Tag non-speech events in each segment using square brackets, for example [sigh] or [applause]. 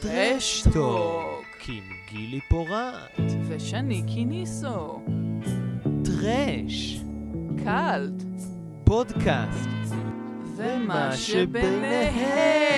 טרשטוק עם גילי פורט ושני קיניסו. טרש קאלט. פודקאסט ומה שביניהם.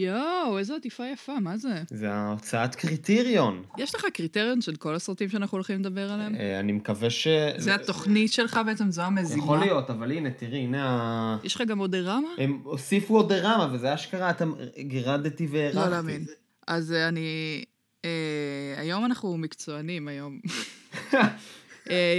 יואו, איזו עטיפה יפה, מה זה? זה ההוצאת קריטריון. יש לך קריטריון של כל הסרטים שאנחנו הולכים לדבר עליהם? אה, אני מקווה ש... זה התוכנית שלך בעצם, זו המזימה? יכול להיות, אבל הנה, תראי, הנה ה... יש לך גם עוד דרמה? הם הוסיפו עוד דרמה, וזה אשכרה, אתה גירדתי והערכתי. לא להאמין. אז אה, אני... אה, היום אנחנו מקצוענים, היום. [laughs]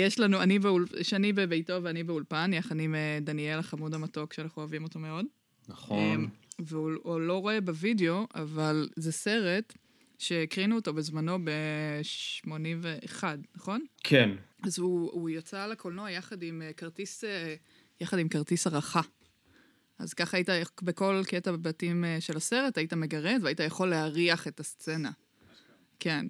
יש לנו, אני באול... שני בביתו ואני באולפן, יחד עם דניאל החמוד המתוק, שאנחנו אוהבים אותו מאוד. נכון. והוא הוא לא רואה בווידאו, אבל זה סרט שהקרינו אותו בזמנו ב-81, נכון? כן. אז הוא, הוא יצא לקולנוע יחד עם אה, כרטיס, אה, יחד עם כרטיס הערכה. אז ככה היית, בכל קטע בבתים אה, של הסרט, היית מגרד והיית יכול להריח את הסצנה. כן.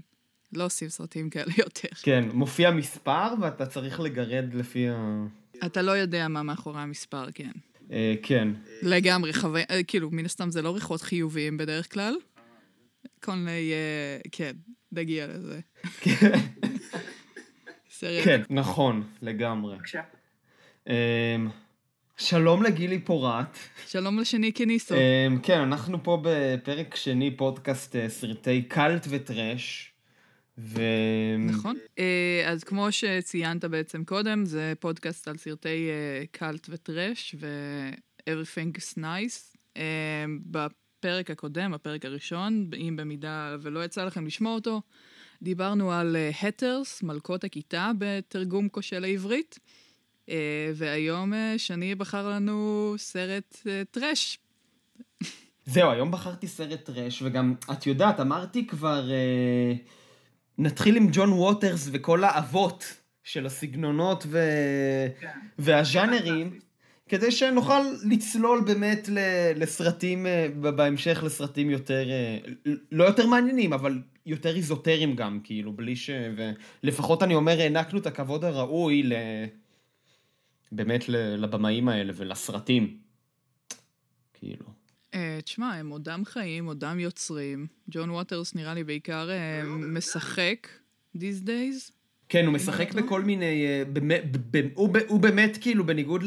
לא עושים סרטים כאלה יותר. כן, מופיע מספר ואתה צריך לגרד לפי ה... אתה לא יודע מה מאחורי המספר, כן. אה, כן. לגמרי, חוויה, אה, כאילו, מן הסתם זה לא ריחות חיוביים בדרך כלל. כל מיני, אה, כן, נגיע לזה. [laughs] כן, נכון, לגמרי. בבקשה. אמ, שלום לגילי פורט. שלום לשני כניסו. אמ, כן, אנחנו פה בפרק שני, פודקאסט סרטי קאלט וטרש. ו... נכון. אה, אז כמו שציינת בעצם קודם, זה פודקאסט על סרטי אה, קאלט וטרש ו-Everything's Nice. אה, בפרק הקודם, הפרק הראשון, אם במידה ולא יצא לכם לשמוע אותו, דיברנו על הטרס, מלכות הכיתה, בתרגום כושל לעברית. והיום שני בחר לנו סרט טרש. זהו, היום בחרתי סרט טרש, וגם, את יודעת, אמרתי כבר, אה, נתחיל עם ג'ון ווטרס וכל האבות של הסגנונות ו... והז'אנרים, כדי שנוכל לצלול באמת לסרטים, אה, בהמשך לסרטים יותר, אה, לא יותר מעניינים, אבל יותר איזוטריים גם, כאילו, בלי ש... ולפחות אני אומר, הענקנו את הכבוד הראוי ל... באמת לבמאים האלה ולסרטים. כאילו. אה, תשמע, הם עודם חיים, עודם יוצרים. ג'ון ווטרס נראה לי בעיקר אה, משחק these days. כן, הוא משחק לא? בכל מיני... אה, הוא באמת, כאילו, בניגוד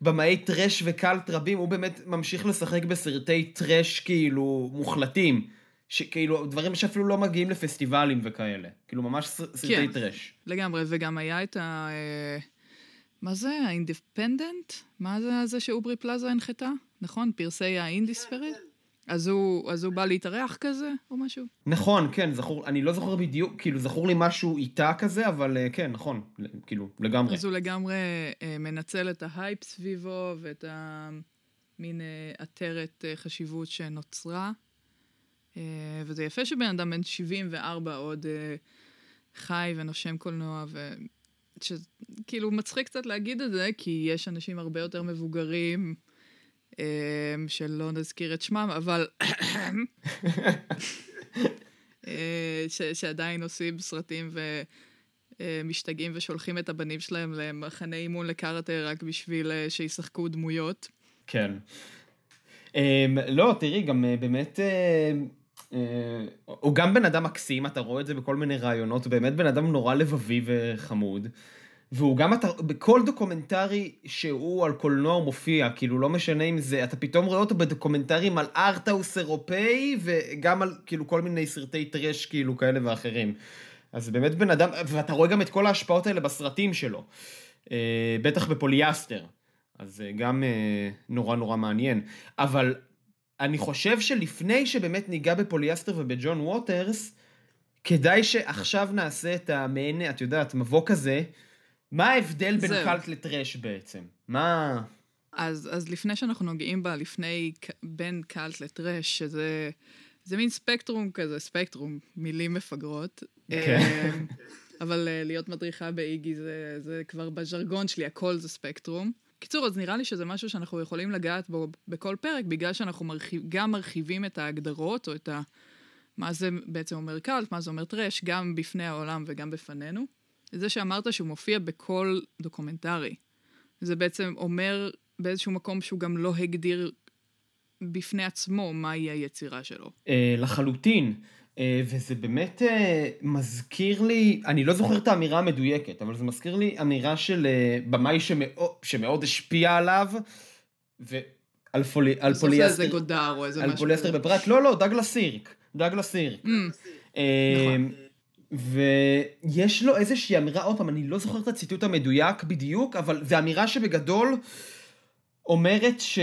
לבמאי טרש וקאלט רבים, הוא באמת ממשיך לשחק בסרטי טרש, כאילו, מוחלטים. שכאילו, דברים שאפילו לא מגיעים לפסטיבלים וכאלה. כאילו, ממש סר- סרטי כן. טרש. לגמרי, וגם היה את ה... אה, מה זה? ה Independent? מה זה זה שאוברי פלאזה הנחתה? נכון? פרסי ה Indie Spirit? אז הוא, אז הוא בא להתארח כזה, או משהו? נכון, כן, זכור, אני לא זוכר בדיוק, כאילו, זכור לי משהו איתה כזה, אבל אה, כן, נכון, כאילו, לגמרי. אז הוא לגמרי אה, מנצל את ההייפ סביבו ואת המין אה, עטרת אה, חשיבות שנוצרה. אה, וזה יפה שבן אדם בן 74 עוד אה, חי ונושם קולנוע, וכאילו מצחיק קצת להגיד את זה, כי יש אנשים הרבה יותר מבוגרים, אה, שלא נזכיר את שמם, אבל... [laughs] אה, ש, שעדיין עושים סרטים ו... אה, ושולחים את הבנים שלהם למחנה אימון לקארטה רק בשביל אה, שישחקו דמויות. כן. Um, לא, תראי, גם uh, באמת, uh, הוא גם בן אדם מקסים, אתה רואה את זה בכל מיני ראיונות, הוא באמת בן אדם נורא לבבי וחמוד. והוא גם, אתה, בכל דוקומנטרי שהוא על קולנוע הוא מופיע, כאילו לא משנה אם זה, אתה פתאום רואה אותו בדוקומנטרים על arthouse אירופאי, וגם על כאילו כל מיני סרטי טרש כאילו כאלה ואחרים. אז באמת בן אדם, ואתה רואה גם את כל ההשפעות האלה בסרטים שלו. Uh, בטח בפוליאסטר. אז זה גם אה, נורא נורא מעניין. אבל אני חושב שלפני שבאמת ניגע בפוליאסטר ובג'ון ווטרס, כדאי שעכשיו נעשה את המעין, את יודעת, מבוא כזה. מה ההבדל בין זהו. קאלט לטרש בעצם? מה... אז, אז לפני שאנחנו נוגעים בה, לפני בין קאלט לטרש, שזה זה מין ספקטרום כזה, ספקטרום, מילים מפגרות. כן. אבל אה, להיות מדריכה באיגי זה, זה כבר בז'רגון שלי, הכל זה ספקטרום. קיצור, אז נראה לי שזה משהו שאנחנו יכולים לגעת בו בכל פרק, בגלל שאנחנו מרחיב, גם מרחיבים את ההגדרות, או את ה... מה זה בעצם אומר קאלט, מה זה אומר טרש, גם בפני העולם וגם בפנינו. זה שאמרת שהוא מופיע בכל דוקומנטרי. זה בעצם אומר באיזשהו מקום שהוא גם לא הגדיר בפני עצמו מהי היצירה שלו. אה, לחלוטין. אה, וזה באמת אה, מזכיר לי, אני לא זוכר את האמירה המדויקת, אבל זה מזכיר לי אמירה של אה, במאי שמאוד, שמאוד השפיע עליו, ועל פולי, על בסוף זה פוליאסטר, גודאר או איזה על משהו. פוליאסטר כזה. בפרט, לא, לא, דאגלס סירק, דאגלס סירק. Mm, נכון. ויש לו איזושהי אמירה, עוד פעם, אני לא זוכר את הציטוט המדויק בדיוק, אבל זו אמירה שבגדול אומרת ש...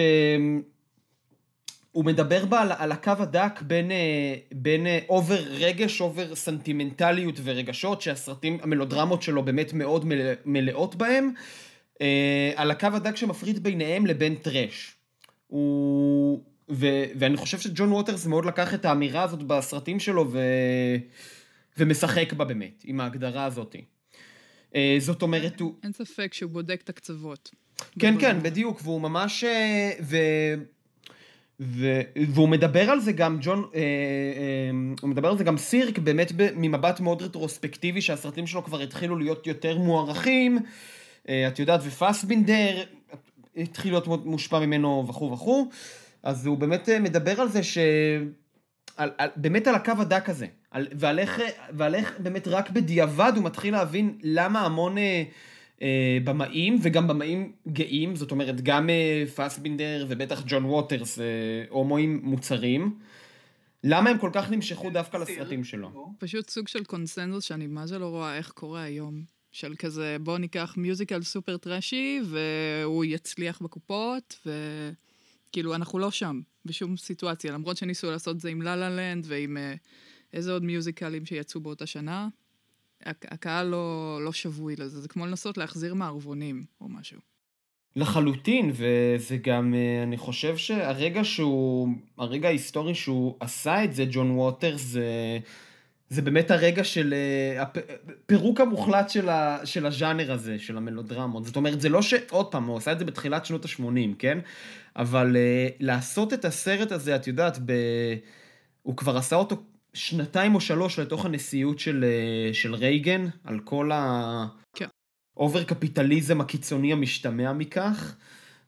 הוא מדבר בה על, על הקו הדק בין, אה, בין אה, אובר רגש, אובר סנטימנטליות ורגשות, שהסרטים, המלודרמות שלו באמת מאוד מלא, מלאות בהם, אה, על הקו הדק שמפריד ביניהם לבין טראש. הוא... ו, ואני חושב שג'ון ווטרס מאוד לקח את האמירה הזאת בסרטים שלו ו, ומשחק בה באמת, עם ההגדרה הזאת. אה, זאת אומרת, הוא... אין ספק שהוא בודק את הקצוות. כן. כן, בדיוק, והוא ממש... ו... ו... והוא מדבר על זה גם, ג'ון, אה, אה, הוא מדבר על זה גם סירק, באמת ב... ממבט מאוד רטרוספקטיבי, שהסרטים שלו כבר התחילו להיות יותר מוערכים, אה, את יודעת, ופסבינדר התחיל להיות מושפע ממנו וכו' וכו', אז הוא באמת אה, מדבר על זה ש... על, על, באמת על הקו הדק הזה, על, ועל, איך, ועל איך באמת רק בדיעבד הוא מתחיל להבין למה המון אה, אה, במאים, וגם במאים גאים, זאת אומרת גם אה, פסבינדר ובטח ג'ון ווטרס, אה, הומואים מוצרים, למה הם כל כך נמשכו דווקא לסרטים שלו? פשוט סוג של קונסנזוס שאני מה זה לא רואה איך קורה היום. של כזה, בוא ניקח מיוזיקל סופר טראשי, והוא יצליח בקופות, וכאילו, אנחנו לא שם, בשום סיטואציה. למרות שניסו לעשות את זה עם לה לה לנד ועם אה, איזה עוד מיוזיקלים שיצאו באותה שנה. הק- הקהל לא, לא שבוי לזה, זה כמו לנסות להחזיר מערבונים או משהו. לחלוטין, וזה גם, אה, אני חושב שהרגע שהוא, הרגע ההיסטורי שהוא עשה את זה, ג'ון ווטרס, זה, זה באמת הרגע של אה, הפירוק המוחלט של, ה, של הז'אנר הזה, של המלודרמות. זאת אומרת, זה לא ש... עוד פעם, הוא עשה את זה בתחילת שנות ה-80, כן? אבל אה, לעשות את הסרט הזה, את יודעת, ב... הוא כבר עשה אותו שנתיים או שלוש לתוך הנשיאות של, אה, של רייגן, על כל ה... כן. קפיטליזם הקיצוני המשתמע מכך,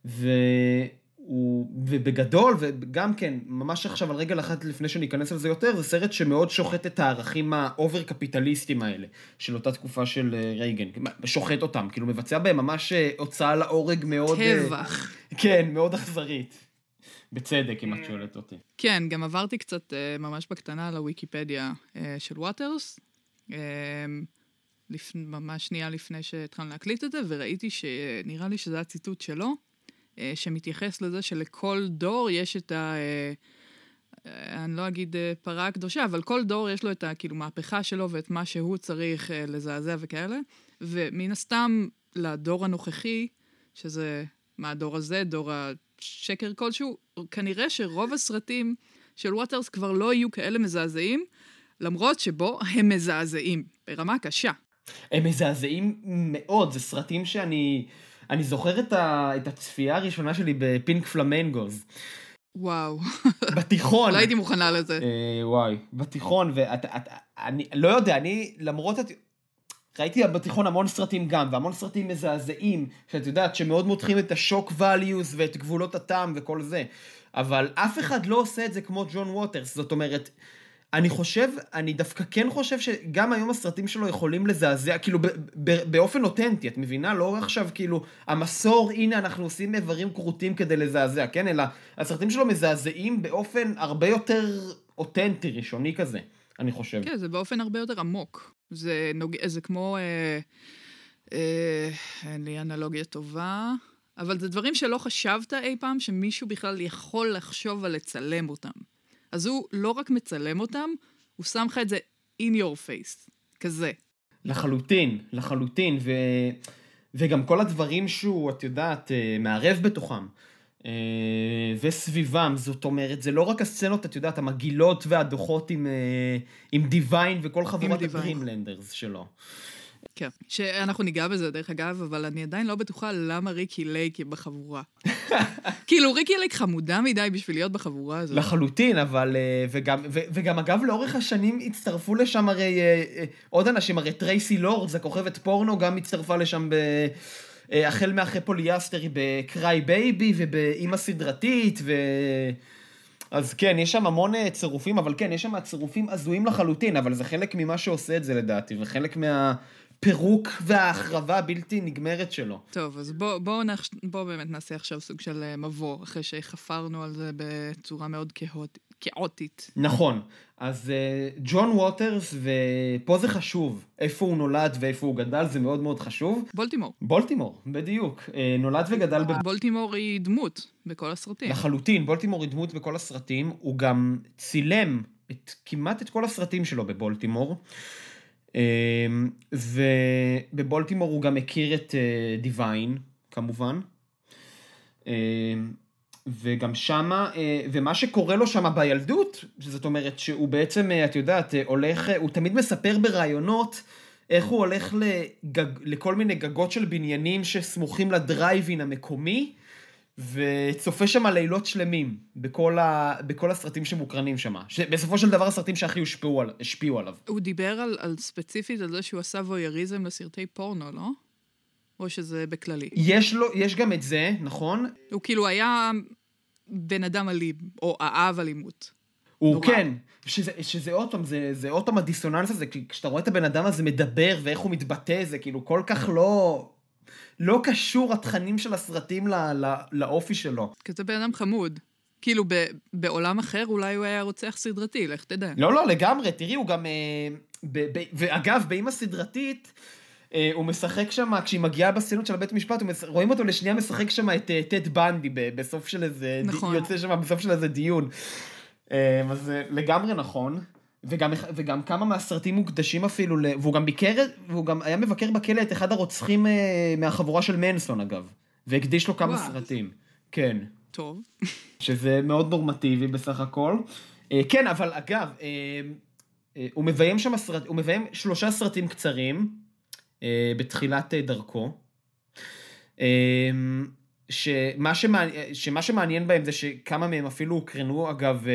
והוא, ובגדול, וגם כן, ממש עכשיו על רגל אחת לפני שניכנס לזה יותר, זה סרט שמאוד שוחט את הערכים האובר קפיטליסטיים האלה, של אותה תקופה של אה, רייגן, שוחט אותם, כאילו מבצע בהם ממש אה, הוצאה להורג מאוד... טבח. כן, מאוד אכזרית. בצדק, אם את שואלת אותי. כן, גם עברתי קצת אה, ממש בקטנה על הוויקיפדיה אה, של ווטרס, אה. ממש שנייה לפני שהתחלנו להקליט את זה, וראיתי שנראה לי שזה הציטוט שלו, אה, שמתייחס לזה שלכל דור יש את ה... אה, אה, אני לא אגיד אה, פרה הקדושה, אבל כל דור יש לו את הכאילו מהפכה שלו ואת מה שהוא צריך אה, לזעזע וכאלה, ומן הסתם לדור הנוכחי, שזה מה הדור הזה, דור השקר כלשהו, כנראה שרוב הסרטים של ווטרס כבר לא יהיו כאלה מזעזעים, למרות שבו הם מזעזעים, ברמה קשה. הם מזעזעים מאוד, זה סרטים שאני... אני זוכר את, ה, את הצפייה הראשונה שלי בפינק פלמנגוז. וואו, בתיכון. לא הייתי מוכנה לזה. אה, וואי, בתיכון, ואני לא יודע, אני למרות... את... ראיתי בתיכון המון סרטים גם, והמון סרטים מזעזעים, שאת יודעת, שמאוד מותחים את השוק values ואת גבולות הטעם וכל זה. אבל אף אחד לא עושה את זה כמו ג'ון ווטרס, זאת אומרת, אני חושב, אני דווקא כן חושב שגם היום הסרטים שלו יכולים לזעזע, כאילו ב- ב- באופן אותנטי, את מבינה? לא עכשיו כאילו, המסור, הנה אנחנו עושים איברים כרותים כדי לזעזע, כן? אלא הסרטים שלו מזעזעים באופן הרבה יותר אותנטי, ראשוני כזה, אני חושב. כן, זה באופן הרבה יותר עמוק. זה, נוג... זה כמו... אה, אה, אין לי אנלוגיה טובה, אבל זה דברים שלא חשבת אי פעם שמישהו בכלל יכול לחשוב על לצלם אותם. אז הוא לא רק מצלם אותם, הוא שם לך את זה in your face, כזה. לחלוטין, לחלוטין, ו... וגם כל הדברים שהוא, את יודעת, אה, מערב בתוכם. אה, וסביבם, זאת אומרת, זה לא רק הסצנות, את יודעת, המגעילות והדוחות עם, אה, עם דיוויין וכל חבורת. ה Dreamlanders שלו. כן. שאנחנו ניגע בזה, דרך אגב, אבל אני עדיין לא בטוחה למה ריקי לייק היא בחבורה. [laughs] כאילו, ריקי לייק חמודה מדי בשביל להיות בחבורה הזאת. לחלוטין, אבל... אה, וגם, ו, וגם אגב, לאורך השנים הצטרפו לשם הרי עוד אנשים, הרי טרייסי לורדס, הכוכבת פורנו, גם הצטרפה לשם ב... אה, החל מאחרי פוליאסטר ב Cry Baby ובאימא סדרתית, ו... אז כן, יש שם המון אה, צירופים, אבל כן, יש שם צירופים הזויים לחלוטין, אבל זה חלק ממה שעושה את זה לדעתי, וחלק מהפירוק וההחרבה הבלתי נגמרת שלו. טוב, אז בואו בוא נח... בוא באמת נעשה עכשיו סוג של אה, מבוא, אחרי שחפרנו על זה בצורה מאוד כאוט... כאוטית. נכון, אז אה, ג'ון ווטרס, ופה זה חשוב, איפה הוא נולד ואיפה הוא גדל, זה מאוד מאוד חשוב. בולטימור. בולטימור, בדיוק. אה, נולד וגדל ב... בולטימור היא דמות בכל הסרטים. לחלוטין, בולטימור היא דמות בכל הסרטים, הוא גם צילם את, כמעט את כל הסרטים שלו בבולטימור. אה, ובבולטימור הוא גם הכיר את דיוויין, כמובן. וגם שמה, ומה שקורה לו שמה בילדות, זאת אומרת שהוא בעצם, את יודעת, הולך, הוא תמיד מספר בראיונות איך הוא הולך לגג, לכל מיני גגות של בניינים שסמוכים לדרייבין המקומי, וצופה שם לילות שלמים בכל, ה, בכל הסרטים שמוקרנים שם. בסופו של דבר הסרטים שהכי השפיעו, על, השפיעו עליו. הוא דיבר על, על ספציפית על זה שהוא עשה וויאריזם לסרטי פורנו, לא? או שזה בכללי? יש לו, יש גם את זה, נכון? הוא כאילו היה בן אדם אלים, או אהב אלימות. הוא נורא. כן, שזה, שזה עוד פעם, זה, זה עוד פעם הדיסוננס הזה, כשאתה רואה את הבן אדם הזה מדבר ואיך הוא מתבטא, זה כאילו כל כך לא... לא קשור התכנים של הסרטים לא, לא, לאופי שלו. כזה בן אדם חמוד. כאילו ב, בעולם אחר אולי הוא היה רוצח סדרתי, לך תדע. לא, לא, לגמרי, תראי, הוא גם... אה, ב, ב, ואגב, באמא סדרתית, אה, הוא משחק שם, כשהיא מגיעה בסצנות של הבית משפט, מש... רואים אותו לשנייה משחק שם את אה, טד בנדי בסוף של איזה... נכון. ד... יוצא שם בסוף של איזה דיון. אה, אז זה לגמרי נכון. וגם, וגם כמה מהסרטים מוקדשים אפילו. והוא גם ביקר, והוא גם היה מבקר בכלא את אחד הרוצחים מהחבורה של מנסון אגב. והקדיש לו כמה וואו. סרטים. כן. טוב. [laughs] שזה מאוד נורמטיבי בסך הכל. כן, אבל אגב, הוא מביים שם סרט, הוא מביים שלושה סרטים קצרים. אה, בתחילת אה, דרכו. אה, שמה, שמעניין, שמה שמעניין בהם זה שכמה מהם אפילו הוקרנו, אגב,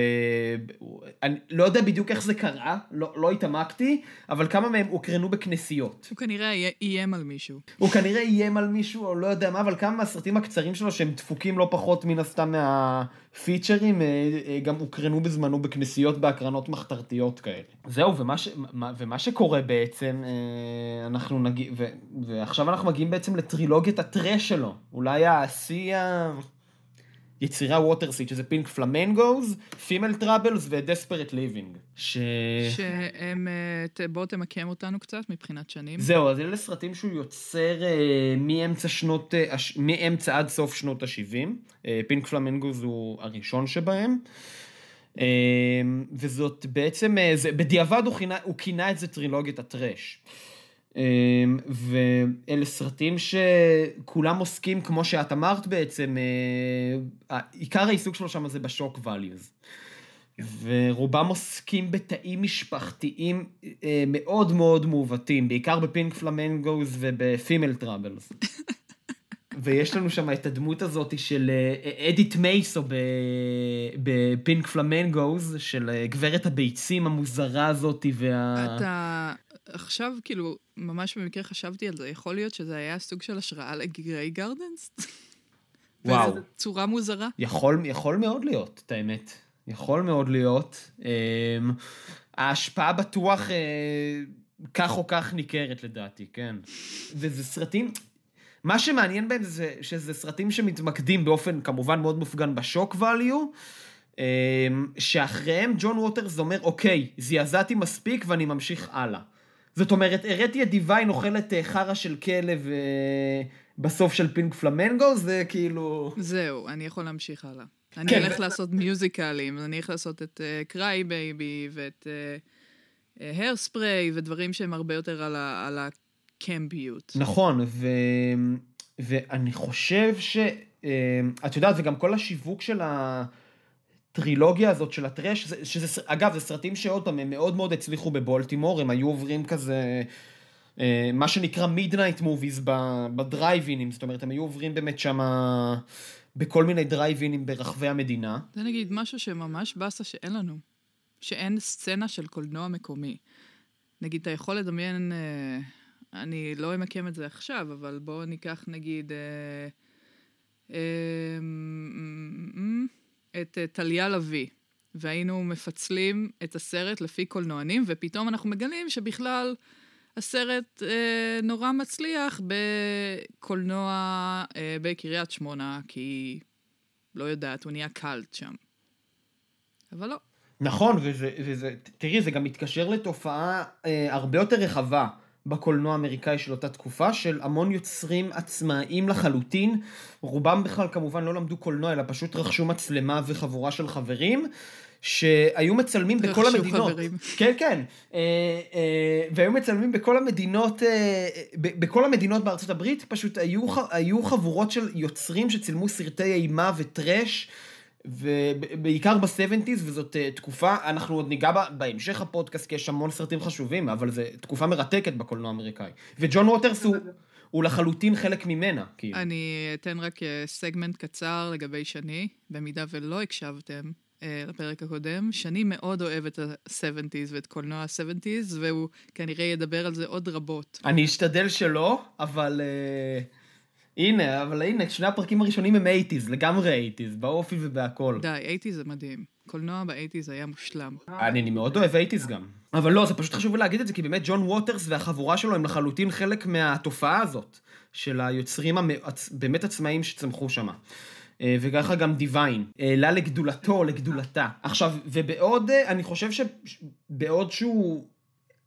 אני לא יודע בדיוק איך זה קרה, לא, לא התעמקתי, אבל כמה מהם הוקרנו בכנסיות. הוא כנראה איים על מישהו. הוא כנראה איים על מישהו, או לא יודע מה, אבל כמה מהסרטים הקצרים שלו, שהם דפוקים לא פחות מן הסתם מהפיצ'רים, גם הוקרנו בזמנו בכנסיות בהקרנות מחתרתיות כאלה. זהו, ומה, ש, ומה שקורה בעצם, אנחנו נגיד, ועכשיו אנחנו מגיעים בעצם לטרילוגיית הטרש שלו. אולי ה... השיא היצירה ווטרסיט, שזה פינק פלמנגוז, Female Troubles ו Desperate Living. ש... שהם, אה, בוא תמקם אותנו קצת מבחינת שנים. זהו, אז אלה סרטים שהוא יוצר אה, מאמצע שנות, אה, מאמצע עד סוף שנות ה-70. Pink Flamingos הוא הראשון שבהם. וזאת בעצם, זה, בדיעבד הוא, כינה, הוא כינה את זה טרילוגיית הטרש. אמ, ואלה סרטים שכולם עוסקים, כמו שאת אמרת בעצם, אה, עיקר העיסוק שלו שם זה ב shock values. ורובם עוסקים בתאים משפחתיים אה, מאוד מאוד מעוותים, בעיקר ב Pink Flamingos וב Female Troubles. [laughs] ויש לנו שם את הדמות הזאת של אה, אדית מאסי ב Pink Flamingos, של גברת הביצים המוזרה הזאת וה... אתה עכשיו, כאילו, ממש במקרה חשבתי על זה, יכול להיות שזה היה סוג של השראה ל Grey Gardens? [laughs] וואו. באיזו צורה מוזרה? יכול, יכול מאוד להיות, את האמת. יכול מאוד להיות. אה, ההשפעה בטוח אה, כך או כך ניכרת לדעתי, כן. וזה סרטים, מה שמעניין בהם זה שזה סרטים שמתמקדים באופן כמובן מאוד מופגן בשוק value, אה, שאחריהם ג'ון ווטרס אומר, אוקיי, זעזעתי מספיק ואני ממשיך הלאה. זאת אומרת, הראתי את דיוויין אוכלת אה, חרא של כלב אה, בסוף של Pink Flamingo, זה כאילו... זהו, אני יכול להמשיך הלאה. אני כן, הולך ו... לעשות מיוזיקלים, אני הולך לעשות את Cry אה, Baby ואת Hairspray אה, ודברים שהם הרבה יותר על, ה, על הקמפיות. נכון, ו... ואני חושב ש... אה, את יודעת, וגם כל השיווק של ה... הטרילוגיה הזאת של הטרש, שזה, אגב, זה סרטים שעוד פעם, הם מאוד מאוד הצליחו בבולטימור, הם היו עוברים כזה, אה, מה שנקרא מידנייט מוביז בדרייבינים, זאת אומרת, הם היו עוברים באמת שם בכל מיני דרייבינים ברחבי המדינה. זה נגיד משהו שממש באסה שאין לנו, שאין סצנה של קולנוע מקומי. נגיד, אתה יכול לדמיין... אה, אני לא אמקם את זה עכשיו, אבל בואו ניקח נגיד אה, אה, את אה, טליה לביא, והיינו מפצלים את הסרט לפי קולנוענים, ופתאום אנחנו מגלים שבכלל הסרט אה, נורא מצליח בקולנוע אה, בקריית שמונה, כי לא יודעת, הוא נהיה קאלט שם. אבל לא. נכון, וזה, וזה, תראי, זה גם מתקשר לתופעה אה, הרבה יותר רחבה בקולנוע האמריקאי של אותה תקופה, של המון יוצרים עצמאיים לחלוטין. רובם בכלל כמובן לא למדו קולנוע, אלא פשוט רכשו מצלמה וחבורה של חברים, שהיו מצלמים בכל רכשו המדינות. חברים. כן, כן. אה, אה, והיו מצלמים בכל המדינות, אה, ב- בכל המדינות בארצות הברית, פשוט היו, היו חבורות של יוצרים שצילמו סרטי אימה וטראש. ובעיקר ב-70's, וזאת אה, תקופה, אנחנו עוד ניגע בה בהמשך הפודקאסט, כי יש המון סרטים חשובים, אבל זו תקופה מרתקת בקולנוע האמריקאי. וג'ון ווטרס הוא, הוא לחלוטין חלק ממנה, כאילו. אני אתן רק אה, סגמנט קצר לגבי שני, במידה ולא הקשבתם אה, לפרק הקודם. שני מאוד אוהב את ה-70's ואת קולנוע ה-70's, והוא כנראה ידבר על זה עוד רבות. אני אשתדל שלא, אבל... אה, הנה, אבל הנה, שני הפרקים הראשונים הם 80's, לגמרי 80's, באופי ובהכל. די, 80's זה מדהים. קולנוע ב-80's היה מושלם. אני, אני מאוד אוהב 80's גם. אבל לא, זה פשוט חשוב להגיד את זה, כי באמת ג'ון ווטרס והחבורה שלו הם לחלוטין חלק מהתופעה הזאת, של היוצרים המעצ... באמת עצמאיים שצמחו שם. אה, וככה גם דיוויין, העלה לגדולתו, לגדולתה. עכשיו, ובעוד, אה, אני חושב שבעוד שהוא,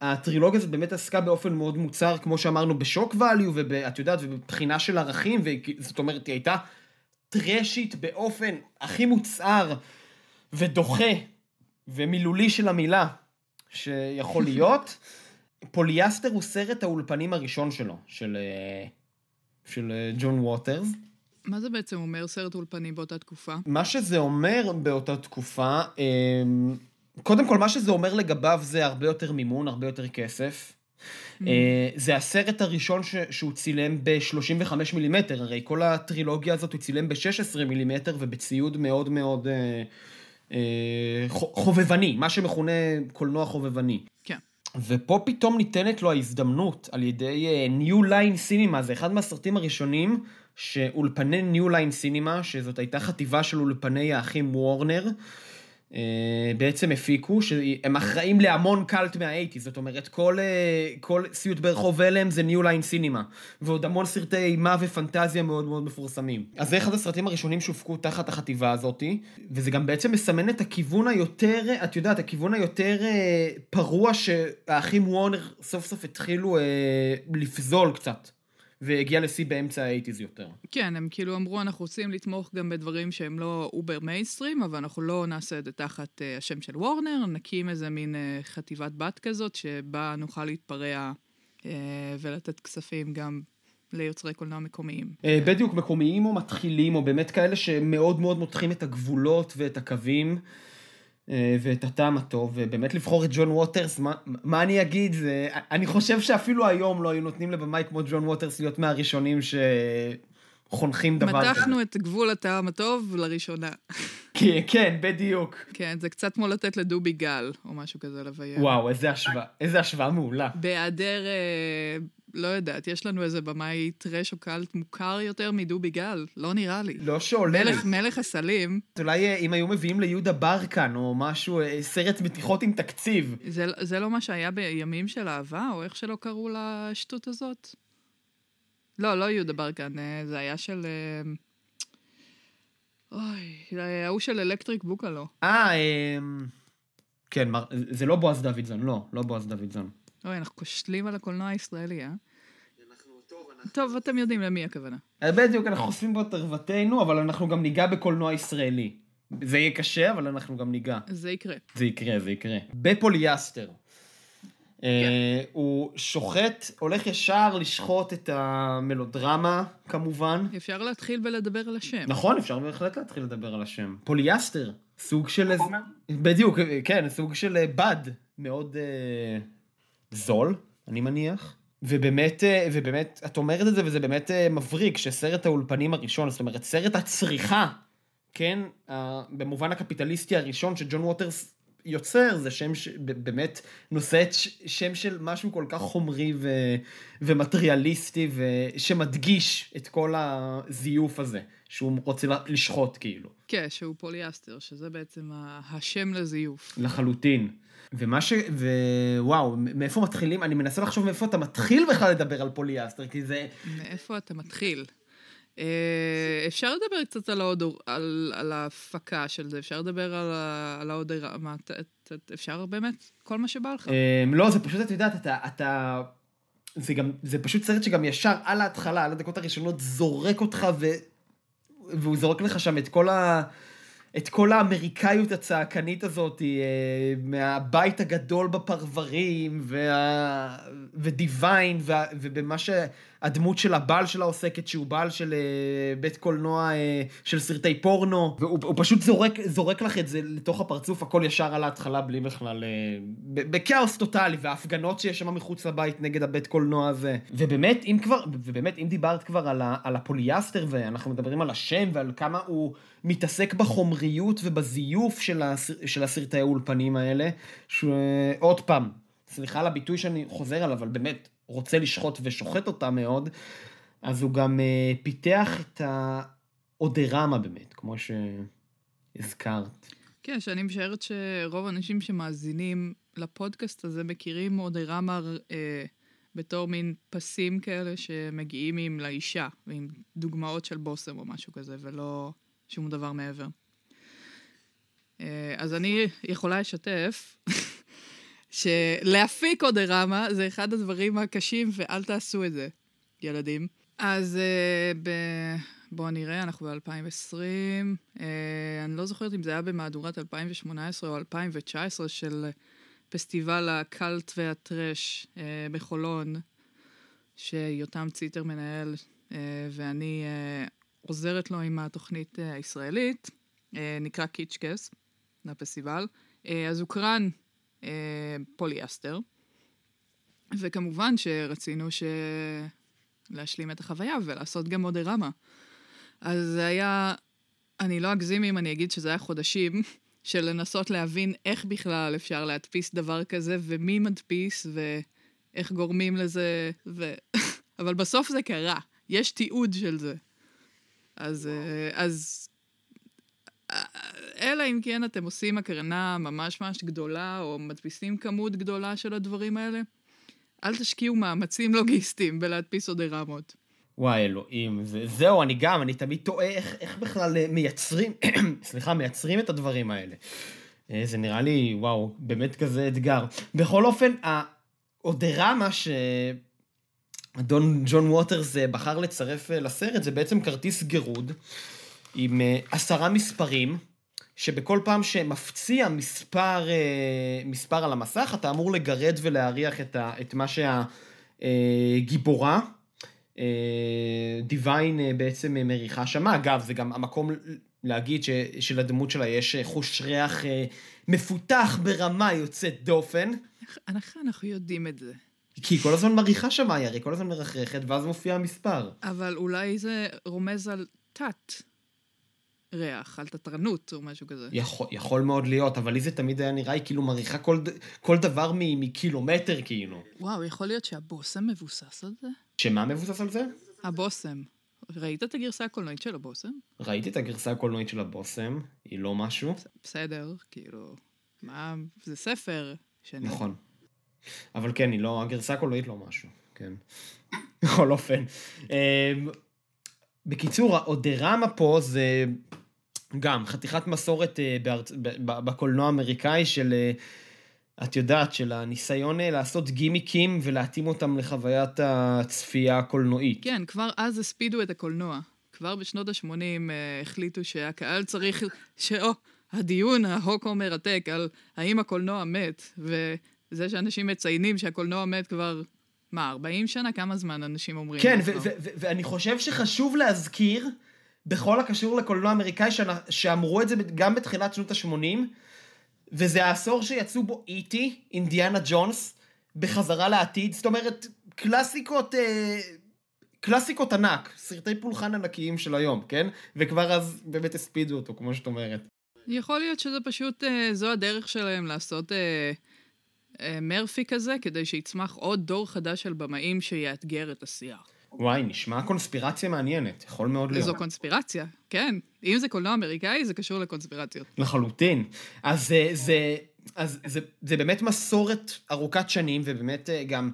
הטרילוגיה הזאת באמת עסקה באופן מאוד מוצר, כמו שאמרנו, בשוק ואליו, ואת יודעת, ובבחינה של ערכים, זאת אומרת, היא הייתה טרשית באופן הכי מוצהר ודוחה ומילולי של המילה שיכול [laughs] להיות. פוליאסטר הוא סרט האולפנים הראשון שלו, של, אה, של אה, ג'ון ווטרס. מה זה בעצם אומר סרט אולפנים באותה תקופה? מה שזה אומר באותה תקופה, אמ, קודם כל מה שזה אומר לגביו זה הרבה יותר מימון, הרבה יותר כסף. אה, זה הסרט הראשון ש- שהוא צילם ב-35 מילימטר, הרי כל הטרילוגיה הזאת הוא צילם ב-16 מילימטר ובציוד מאוד מאוד אה, אה, חו- חובבני, מה שמכונה קולנוע חובבני. כן. ופה פתאום ניתנת לו ההזדמנות על ידי אה, New Line Cinema, זה אחד מהסרטים הראשונים שאולפני New Line Cinema, שזאת הייתה חטיבה של אולפני האחים וורנר, אה, בעצם הפיקו, שהם אחראים להמון קאלט מה-80, זאת אומרת, כל, אה, כל סיוט ברחוב הלם זה New Line Cinema, ועוד המון סרטי אימה ופנטזיה מאוד מאוד מפורסמים. אז זה אחד הסרטים הראשונים שהופקו תחת החטיבה הזאתי, וזה גם בעצם מסמן את הכיוון היותר, את יודעת, הכיוון היותר אה, פרוע שהאחים וורנר סוף סוף התחילו אה, לפזול קצת, והגיע לשיא באמצע ה-80's יותר. כן, הם כאילו אמרו, אנחנו רוצים לתמוך גם בדברים שהם לא over mainstream, אבל אנחנו לא נעשה את זה תחת אה, השם של וורנר, נקים איזה מין אה, חטיבת בת כזאת, שבה נוכל להתפרע אה, ולתת כספים גם ליוצרי קולנוע מקומיים. אה, בדיוק, מקומיים או מתחילים, או באמת כאלה שמאוד מאוד מותחים את הגבולות ואת הקווים ואת הטעם הטוב, ובאמת לבחור את ג'ון ווטרס, מה, מה אני אגיד? זה, אני חושב שאפילו היום לא היו נותנים לבמאי כמו ג'ון ווטרס להיות מהראשונים שחונכים דבר כזה. מתחנו את גבול הטעם הטוב לראשונה. [laughs] כן, כן, בדיוק. כן, זה קצת כמו לתת לדובי גל, או משהו כזה לביים. וואו, איזה השוואה, איזה השוואה מעולה. בהיעדר, אה, לא יודעת, יש לנו איזה במאי טרש או קאלט מוכר יותר מדובי גל? לא נראה לי. לא שעולה. מלך, מלך הסלים, אולי אה, אם היו מביאים ליהודה ברקן, או משהו, אה, סרט מתיחות עם תקציב. זה, זה לא מה שהיה בימים של אהבה, או איך שלא קראו לשטות הזאת? לא, לא יהודה ברקן, אה, זה היה של... אוי, ההוא של Electric Boogaloo. אה, אמ, כן, זה לא בועז דוידזון, לא, לא בועז דוידזון. אוי, אנחנו כושלים על הקולנוע הישראלי, אה? טוב, אתם יודעים למי הכוונה. אה, בדיוק, אנחנו חושפים בו את ערוותנו, אבל אנחנו גם ניגע בקולנוע ישראלי. זה יהיה קשה, אבל אנחנו גם ניגע. זה יקרה. זה יקרה, זה יקרה. בפוליאסטר. אה, הוא שוחט, הולך ישר לשחוט את המלודרמה, כמובן. אפשר להתחיל בלדבר על השם. נכון, אפשר בהחלט להתחיל לדבר על השם. פוליאסטר, סוג של... בדיוק, כן, סוג של אה, בד מאוד זול, אני מניח. ובאמת, אה, ובאמת, את אומרת את זה, וזה באמת אה, מבריק, שסרט האולפנים הראשון, זאת אומרת, סרט הצריכה, כן, במובן הקפיטליסטי הראשון, שג'ון ווטרס יוצר זה שם שבאמת נושא את שם של משהו כל כך חומרי ו- ומטריאליסטי ושמדגיש את כל הזיוף הזה שהוא רוצה לשחוט כאילו. כן, שהוא פוליאסטר, שזה בעצם השם לזיוף. לחלוטין. ומה ש... ווואו, מאיפה מתחילים? אני מנסה לחשוב מאיפה אתה מתחיל בכלל לדבר על פוליאסטר, כי זה... מאיפה אתה מתחיל? אה, אפשר לדבר קצת על, האודור, על, על ההפקה של זה, אפשר לדבר על, על ההודרה, ת- ת- אפשר באמת? כל מה שבא לך. אמ, לא, זה פשוט, את יודעת, אתה... אתה... זה גם, זה פשוט סרט שגם ישר על ההתחלה, על הדקות הראשונות, זורק אותך ו... והוא זורק לך שם את כל ה... את כל האמריקאיות הצעקנית הזאת אה, מהבית הגדול בפרברים וה... ודיוויין וה... ובמה שהדמות של הבעל שלה עוסקת שהוא בעל של אה, בית קולנוע אה, של סרטי פורנו. והוא הוא פשוט זורק, זורק לך את זה לתוך הפרצוף הכל ישר על ההתחלה בלי בכלל ב- בכאוס טוטאלי וההפגנות שיש שם מחוץ לבית נגד הבית קולנוע הזה. ובאמת אם כבר ובאמת אם דיברת כבר על, ה... על הפוליאסטר ואנחנו מדברים על השם ועל כמה הוא מתעסק בחומריות ובזיוף של, הסר... של הסרטי האולפנים האלה, שעוד פעם, סליחה על הביטוי שאני חוזר עליו, אבל באמת רוצה לשחוט ושוחט אותה מאוד, אז הוא גם uh, פיתח את האודרמה באמת, כמו שהזכרת. כן, שאני משערת שרוב האנשים שמאזינים לפודקאסט הזה מכירים מודרמה אה, בתור מין פסים כאלה שמגיעים עם לאישה, ועם דוגמאות של בושם או משהו כזה, ולא שום דבר מעבר. אה, אז אני יכולה לשתף שלהפיק אודרמה זה אחד הדברים הקשים, ואל תעשו את זה, ילדים. אז אה, ב... בואו נראה, אנחנו ב-2020. אה, אני לא זוכרת אם זה היה במהדורת 2018 או 2019 של פסטיבל הקאלט והטרש אה, בחולון, שיותם ציטר מנהל, אה, ואני אה, עוזרת לו עם התוכנית אה, הישראלית, אה, נקרא קיצ'קס, לפסטיבל. אה, אז הוקרן אה, פוליאסטר, וכמובן שרצינו ש... להשלים את החוויה ולעשות גם מודרמה. אז זה היה, אני לא אגזים אם אני אגיד שזה היה חודשים [laughs] של לנסות להבין איך בכלל אפשר להדפיס דבר כזה, ומי מדפיס, ואיך גורמים לזה, ו... [laughs] אבל בסוף זה קרה, יש תיעוד של זה. אז, אה, אז אלא אם כן אתם עושים הקרנה ממש ממש גדולה, או מדפיסים כמות גדולה של הדברים האלה, אל תשקיעו מאמצים לוגיסטיים בלהדפיס אודרמות. וואי אלוהים, זה, זהו, אני גם, אני תמיד תוהה איך, איך בכלל אה, מייצרים, [clears throat] סליחה, מייצרים את הדברים האלה. אה, זה נראה לי, וואו, באמת כזה אתגר. בכל אופן, האודרמה שאדון ג'ון ווטרס אה, בחר לצרף לסרט, זה בעצם כרטיס גירוד עם עשרה מספרים, שבכל פעם שמפציע מספר, אה, מספר על המסך, אתה אמור לגרד ולהריח את, ה, את מה שהגיבורה, דיוויין אה, בעצם אה, מריחה שם. אגב, זה גם המקום להגיד ש, שלדמות שלה יש אה, חוש ריח אה, מפותח ברמה יוצאת דופן. איך, איך אנחנו יודעים את זה? כי היא כל הזמן מריחה שם, היא הרי כל הזמן מרחרחת, ואז מופיע המספר. אבל אולי זה רומז על תת ריח, על תתרנות או משהו כזה. יכול, יכול מאוד להיות, אבל לי זה תמיד היה נראה, היא כאילו מריחה כל, כל דבר מ- מקילומטר כאילו. וואו, יכול להיות שהבושם מבוסס על זה? שמה מבוסס על זה? הבושם. ראית את הגרסה הקולנועית של הבושם? ראיתי את הגרסה הקולנועית של הבושם, היא לא משהו. בסדר, כאילו, מה, זה ספר שאני... נכון. אבל כן, היא לא, הגרסה הקולנועית לא משהו, כן. [laughs] בכל אופן. אמ, בקיצור, האודרמה פה זה גם חתיכת מסורת אה, בארצ... בקולנוע האמריקאי של, אה, את יודעת, של הניסיון אה, לעשות גימיקים ולהתאים אותם לחוויית הצפייה הקולנועית. כן, כבר אז הספידו את הקולנוע. כבר בשנות ה-80 uh, החליטו שהקהל צריך... [laughs] שאו, הדיון ההוקו מרתק על האם הקולנוע מת, וזה שאנשים מציינים שהקולנוע מת כבר, מה, 40 שנה? כמה זמן אנשים אומרים? כן, ואני חושב שחשוב להזכיר, בכל הקשור לקולנוע האמריקאי, שאמרו את זה גם בתחילת שנות ה-80, וזה העשור שיצאו בו איטי, אינדיאנה ג'ונס, בחזרה לעתיד, זאת אומרת, קלאסיקות, אה, קלאסיקות ענק, סרטי פולחן ענקיים של היום, כן? וכבר אז באמת הספידו אותו, כמו שאת אומרת. יכול להיות שזה פשוט, אה, זו הדרך שלהם לעשות אה, אה, מרפי כזה, כדי שיצמח עוד דור חדש של במאים שיאתגר את השיח. וואי, נשמע קונספירציה מעניינת, יכול מאוד להיות. זו קונספירציה, כן. אם זה קולנוע אמריקאי, זה קשור לקונספירציות. לחלוטין. אז זה, זה, אז זה, זה באמת מסורת ארוכת שנים, ובאמת אה, גם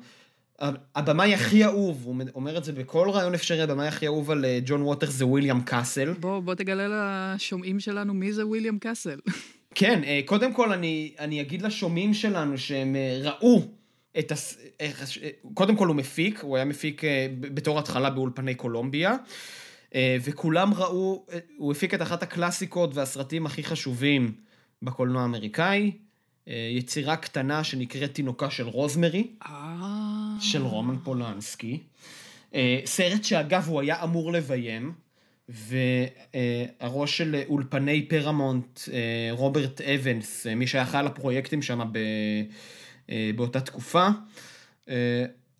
הבמאי הכי אהוב, הוא אומר את זה בכל רעיון אפשרי, הבמאי הכי אהוב על אה, ג'ון ווטר זה וויליאם קאסל. בוא, בוא תגלה לשומעים שלנו מי זה וויליאם קאסל. כן, אה, קודם כל אני, אני אגיד לשומעים שלנו שהם ראו את הס... קודם כל הוא מפיק, הוא היה מפיק בתור התחלה באולפני קולומביה. וכולם ראו, הוא הפיק את אחת הקלאסיקות והסרטים הכי חשובים בקולנוע האמריקאי, אה, יצירה קטנה שנקראת תינוקה של רוזמרי, אה. של רומן פולנסקי. אה, סרט שאגב הוא היה אמור לביים, והראש של אולפני פרמונט, רוברט אבנס, מי שהיה אחראי לפרויקטים שם באותה תקופה,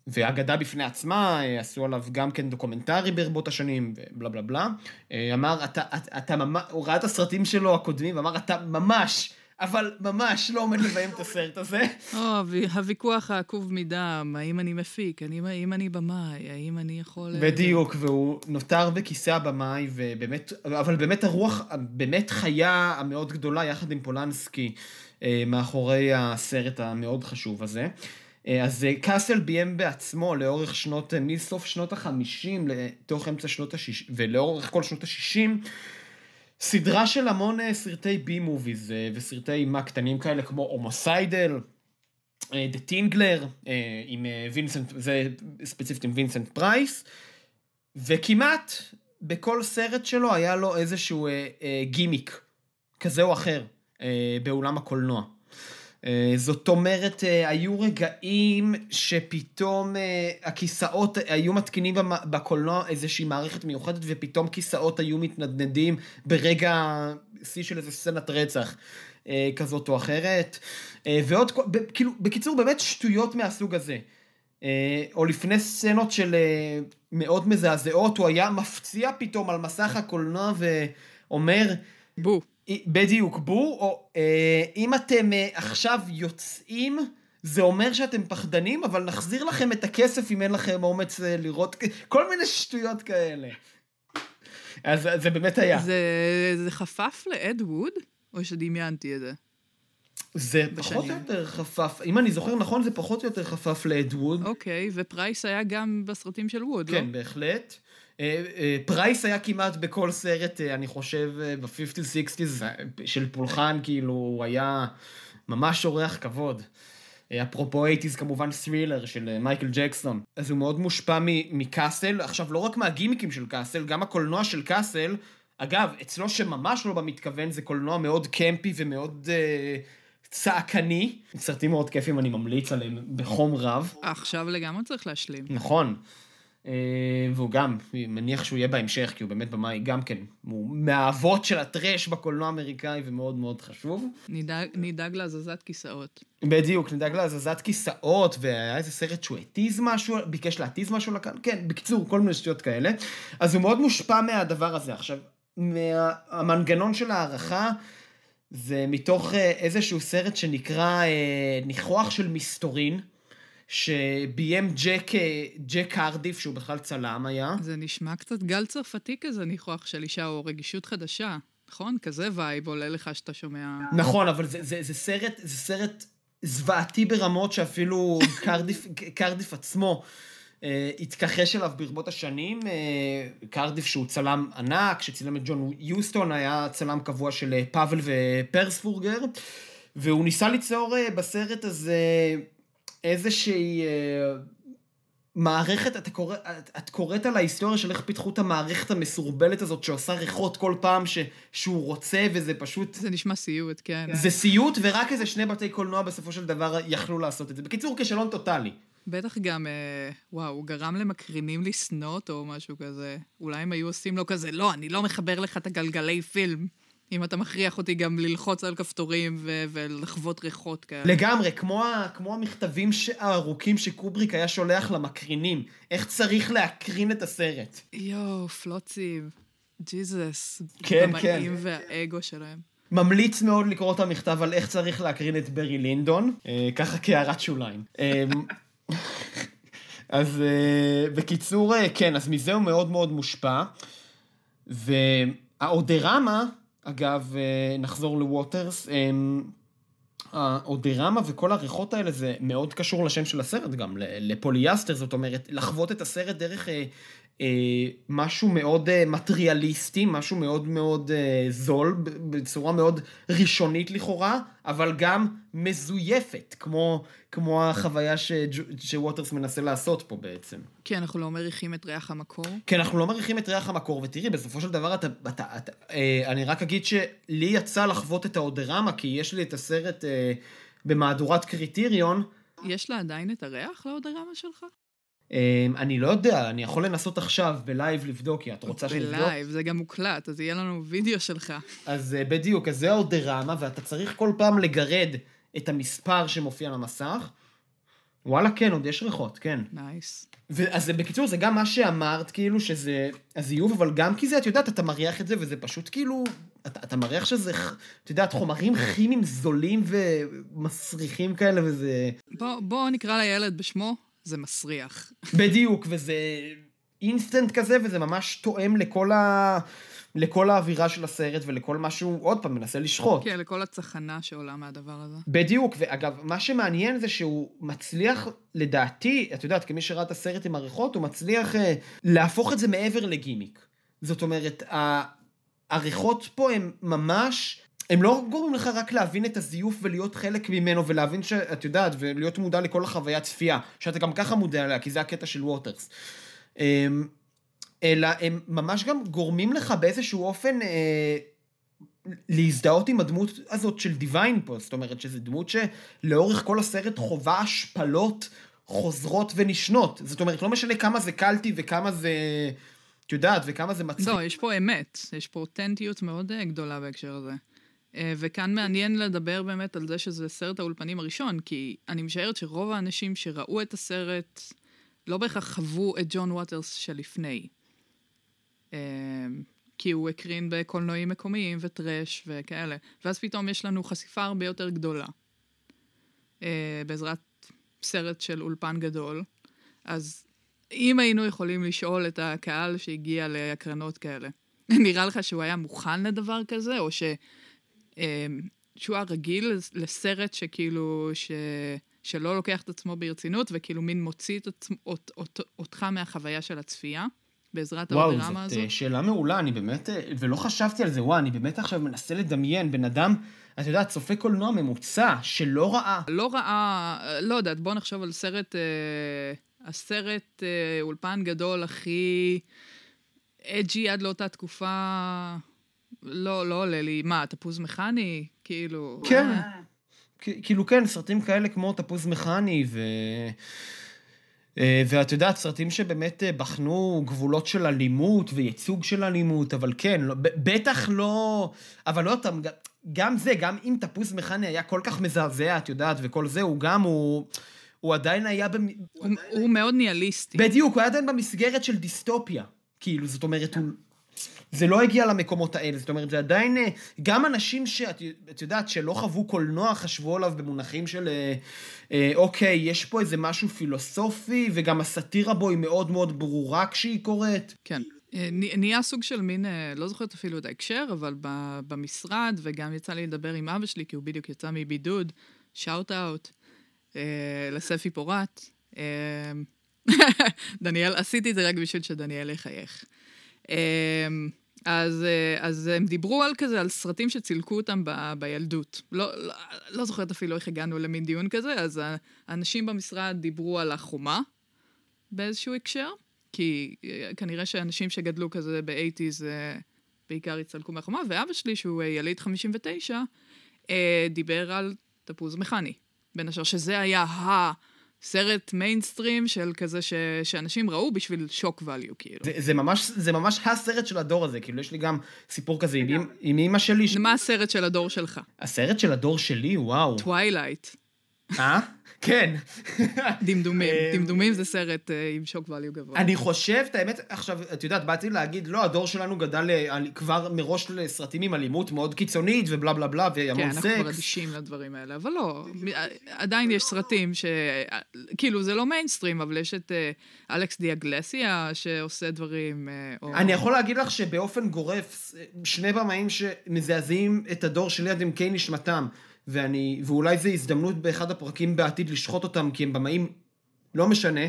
והאגדה בפני עצמה, עשו עליו גם כן דוקומנטרי ברבות השנים, ובלה בלה בלה. אמר, אתה, אתה, אתה ממש, הוא ראה את הסרטים שלו הקודמים, ואמר, אתה ממש אבל ממש לא עומד לביים את הסרט הזה. [laughs] או, הוויכוח העקוב מדם, האם אני מפיק, האם אני במאי, האם אני יכול... אה, בדיוק, והוא נותר בכיסא הבמאי, ובאמת, אבל באמת הרוח, באמת חיה המאוד גדולה, יחד עם פולנסקי, אה, מאחורי הסרט המאוד חשוב הזה. אה, אז קאסל ביים בעצמו לאורך שנות, מסוף שנות החמישים לתוך אמצע שנות השישים, ולאורך כל שנות השישים, סדרה של המון אה, סרטי B movies אה, וסרטי אימה קטנים כאלה כמו Homicidal, The Tingler עם וינסנט, זה ספציפית עם וינסנט פרייס, וכמעט בכל סרט שלו היה לו איזשהו אה, גימיק כזה או אחר באולם הקולנוע. אה, זאת אומרת, אה, היו רגעים שפתאום אה, הכיסאות היו מתקינים בקולנוע איזושהי מערכת מיוחדת, ופתאום כיסאות היו מתנדנדים ברגע שיא של איזה סצנת רצח כזאת או אחרת. ועוד, כאילו, בקיצור, באמת שטויות מהסוג הזה. או לפני סצנות של מאוד מזעזעות, הוא היה מפציע פתאום על מסך הקולנוע ואומר... בוא. בדיוק, בור, או אה, אם אתם אה, עכשיו יוצאים, זה אומר שאתם פחדנים, אבל נחזיר לכם את הכסף אם אין לכם אומץ אה, לראות, כל מיני שטויות כאלה. אז זה באמת היה. זה, זה חפף לאד ווד, או שדמיינתי את זה? זה בשנים. פחות או יותר חפף, אם אני זוכר נכון, זה פחות או יותר חפף לאד ווד. אוקיי, ופרייס היה גם בסרטים של ווד, כן, לא? כן, בהחלט. אה, אה, פרייס היה כמעט בכל סרט, אה, אני חושב, ב-50-60's של פולחן, כאילו, הוא היה ממש אורח כבוד. אפרופו 80's כמובן Thriller של מייקל ג'קסון. אז הוא מאוד מושפע מקאסל, עכשיו לא רק מהגימיקים של קאסל, גם הקולנוע של קאסל, אגב, אצלו שממש לא במתכוון זה קולנוע מאוד קמפי ומאוד אה, צעקני. סרטים מאוד כיפים, אני ממליץ עליהם בחום רב. עכשיו לגמרי צריך להשלים. נכון. אה, והוא גם, מניח שהוא יהיה בהמשך, כי הוא באמת במאי גם כן, הוא מהאבות של הטרש בקולנוע האמריקאי ומאוד מאוד חשוב. נדאג, נדאג להזזת כיסאות. בדיוק, נדאג להזזת כיסאות, והיה איזה סרט שהוא התיז משהו, ביקש להתיז משהו לכאן, כן, בקיצור, כל מיני שטויות כאלה. אז הוא מאוד מושפע מהדבר הזה. עכשיו, המנגנון של הערכה, זה מתוך אה, איזשהו סרט שנקרא אה, ניחוח של מסתורין. שביים ג'ק, אה, ג'ק קרדיף, שהוא בכלל צלם היה. זה נשמע קצת גל צרפתי כזה, ניחוח של אישה, או רגישות חדשה. נכון? כזה vibe עולה לך שאתה שומע... נכון, אבל זה, זה, זה סרט, זה סרט זוועתי ברמות שאפילו קרדיף, קרדיף עצמו אה, התכחש אליו ברבות השנים. אה, קרדיף שהוא צלם ענק, שצילם את ג'ון יוסטון, היה צלם קבוע של אה, פאוול ופרסבורגר, והוא ניסה ליצור אה, בסרט הזה... איזושהי אה, מערכת, את, קורא, את, את קוראת על ההיסטוריה של איך פיתחו את המערכת המסורבלת הזאת שעושה ריחות כל פעם ש, שהוא רוצה, וזה פשוט... זה נשמע סיוט, כן. זה סיוט, ורק איזה שני בתי קולנוע בסופו של דבר יכלו לעשות את זה. בקיצור, כישלון טוטאלי. בטח גם, אה, וואו, הוא גרם למקרינים לשנוא אותו או משהו כזה. אולי הם היו עושים לו כזה, לא, אני לא מחבר לך את הגלגלי פילם. אם אתה מכריח אותי גם ללחוץ על כפתורים ו- ולחוות ריחות כאלה. לגמרי, כמו, ה- כמו המכתבים הארוכים שקובריק היה שולח למקרינים. איך צריך להקרין את הסרט. יואו, פלוצים. ג'יזוס. כן, כן. במאים והאגו שלהם. ממליץ מאוד לקרוא את המכתב על איך צריך להקרין את ברי לינדון, אה, ככה כהערת שוליים. אה, אז אה, בקיצור, אה, כן, אז מזה הוא מאוד מאוד מושפע. והאודרמה, אגב, אה, נחזור לווטרס, אה, האודרמה וכל הריחות האלה זה מאוד קשור לשם של הסרט גם, לפוליאסטר, זאת אומרת, לחוות את הסרט דרך אה, משהו מאוד אה, מטריאליסטי, משהו מאוד מאוד אה, זול, בצורה מאוד ראשונית לכאורה, אבל גם מזויפת, כמו, כמו החוויה שג'- שווטרס מנסה לעשות פה בעצם. כי אנחנו לא מריחים את ריח המקור. כי אנחנו לא מריחים את ריח המקור, ותראי, בסופו של דבר אתה, אתה, אתה אה, אני רק אגיד שלי יצא לחוות את האודורמה, כי יש לי את הסרט אה, במהדורת קריטריון. יש לה עדיין את הריח לאודורמה שלך? אה, אני לא יודע, אני יכול לנסות עכשיו ב live לבדוק, כי את רוצה שנבדוק? ב live, זה גם מוקלט, אז יהיה לנו וידאו שלך. אז אה, בדיוק, אז זה האודורמה, ואתה צריך כל פעם לגרד את המספר שמופיע על המסך. וואלה, כן, עוד יש ריחות, כן. nice. אז בקיצור, זה גם מה שאמרת, כאילו, שזה הזיוף, אבל גם כי זה, את יודעת, אתה מריח את זה, וזה פשוט כאילו, אתה, אתה מריח שזה, את יודעת, חומרים כימיים זולים ומסריחים כאלה, וזה... בוא, בוא נקרא לילד בשמו, זה מסריח. בדיוק, וזה אינסטנט כזה, וזה ממש תואם לכל, ה... לכל האווירה של הסרט ולכל מה שהוא, עוד פעם, מנסה לשחוט. כן, לכל הצחנה שעולה מהדבר הזה. בדיוק, ואגב, מה שמעניין זה שהוא מצליח, לדעתי, את יודעת, כמי שראה את הסרט עם הריחות, הוא מצליח אה, להפוך את זה מעבר לגימיק. זאת אומרת, ה- הריחות פה הם ממש... הם לא גורמים לך רק להבין את הזיוף ולהיות חלק ממנו ולהבין שאת יודעת, ולהיות מודע לכל החוויה צפייה, שאתה גם ככה מודע אליה, כי זה הקטע של ווטרס. אמ, אלא הם ממש גם גורמים לך באיזשהו אופן אה, להזדהות עם הדמות הזאת של דיוויין פה, זאת אומרת שזו דמות שלאורך כל הסרט חווה השפלות חוזרות ונשנות. זאת אומרת, לא משנה כמה זה קלטי וכמה זה, את יודעת, וכמה זה מצחיק. לא, יש פה אמת, יש פה אותנטיות מאוד אה, גדולה בהקשר הזה. אה, וכאן מעניין לדבר באמת על זה שזה סרט האולפנים הראשון, כי אני משערת שרוב האנשים שראו את הסרט לא בהכרח חוו את ג'ון ווטרס שלפני. אה, כי הוא הקרין בקולנועים מקומיים וטרש וכאלה. ואז פתאום יש לנו חשיפה הרבה יותר גדולה. אה, בעזרת סרט של אולפן גדול. אז אם היינו יכולים לשאול את הקהל שהגיע להקרנות כאלה, [laughs] נראה לך שהוא היה מוכן לדבר כזה, או ש... אה, שהוא היה רגיל לסרט שכאילו, ש... שלא לוקח את עצמו ברצינות, וכאילו מין מוציא את עצמו, אות, אות, אותך מהחוויה של הצפייה, בעזרת וואו, זאת הזאת. אה, שאלה מעולה, אני באמת, אה, ולא חשבתי על זה, וואו, אני באמת עכשיו מנסה לדמיין בן אדם, את יודעת, צופה קולנוע ממוצע, שלא ראה. לא ראה, לא יודעת, בוא נחשוב על סרט, אה, הסרט אה, אולפן גדול הכי אג'י עד לאותה תקופה, לא, לא עולה לי, מה, תפוז מכני? כאילו... כן. אה, כאילו כן, סרטים כאלה כמו תפוז מכני, ו... אה, ואת יודעת, סרטים שבאמת אה, בחנו גבולות של אלימות וייצוג של אלימות, אבל כן, לא, בטח לא... אבל לא אותם, גם, זה, גם אם תפוז מכני היה כל כך מזעזע, את יודעת, וכל זה, הוא גם, הוא... הוא עדיין היה... במ... הוא, הוא מאוד ניהליסטי. בדיוק, הוא היה עדיין במסגרת של דיסטופיה. כאילו, זאת אומרת, הוא... זה לא הגיע למקומות האלה, זאת אומרת, זה עדיין... אה, גם אנשים שאת את יודעת, שלא חוו קולנוע, חשבו עליו במונחים של... אה, אה, אוקיי, יש פה איזה משהו פילוסופי, וגם הסאטירה בו היא מאוד מאוד ברורה כשהיא קורית. כן. נה- נהיה סוג של מין, לא זוכרת אפילו את ההקשר, אבל במשרד, וגם יצא לי לדבר עם אבא שלי, כי הוא בדיוק יצא מבידוד, שאוט אאוט, לספי פורט. [laughs] דניאל, עשיתי את זה רק בשביל שדניאל יחייך. אה, אז, אה, אז הם דיברו על כזה, על סרטים שצילקו אותם ב, בילדות. לא, לא, לא זוכרת אפילו איך הגענו למין דיון כזה, אז האנשים במשרד דיברו על החומה באיזשהו הקשר, כי אה, כנראה שאנשים שגדלו כזה באייטיז אה, בעיקר הצטלקו מהחומה, ואבא שלי, שהוא יליד 59, אה, דיבר על תפוז מכני. בין השאר, שזה היה הסרט מיינסטרים של כזה ש, שאנשים ראו בשביל שוק ואליו, כאילו. זה, זה, ממש, זה ממש הסרט של הדור הזה, כאילו, יש לי גם סיפור כזה עם, עם אימא שלי. ש... מה הסרט של הדור שלך? הסרט של הדור שלי, וואו. Twilight. אה? כן. דמדומים. אה, דמדומים זה סרט אה, עם shock value גבוה. אני חושב, את האמת, עכשיו, את יודעת, באתי להגיד, לא, הדור שלנו גדל אה, על- כבר מראש לסרטים עם אלימות מאוד קיצונית ובלה בלה בלה כן, והמון אנחנו כבר סקס. אדישים לדברים האלה, אבל לא, עדיין יש סרטים ש... כאילו, זה לא מיינסטרים, אבל יש את אלכס דיאגלסיה שעושה דברים... או... אני יכול להגיד לך שבאופן גורף, שני במאים שמזעזעים את הדור שלי עד עמקי נשמתם, ואני, ואולי זו הזדמנות באחד הפרקים בעתיד לשחוט אותם, כי הם במאים, לא משנה,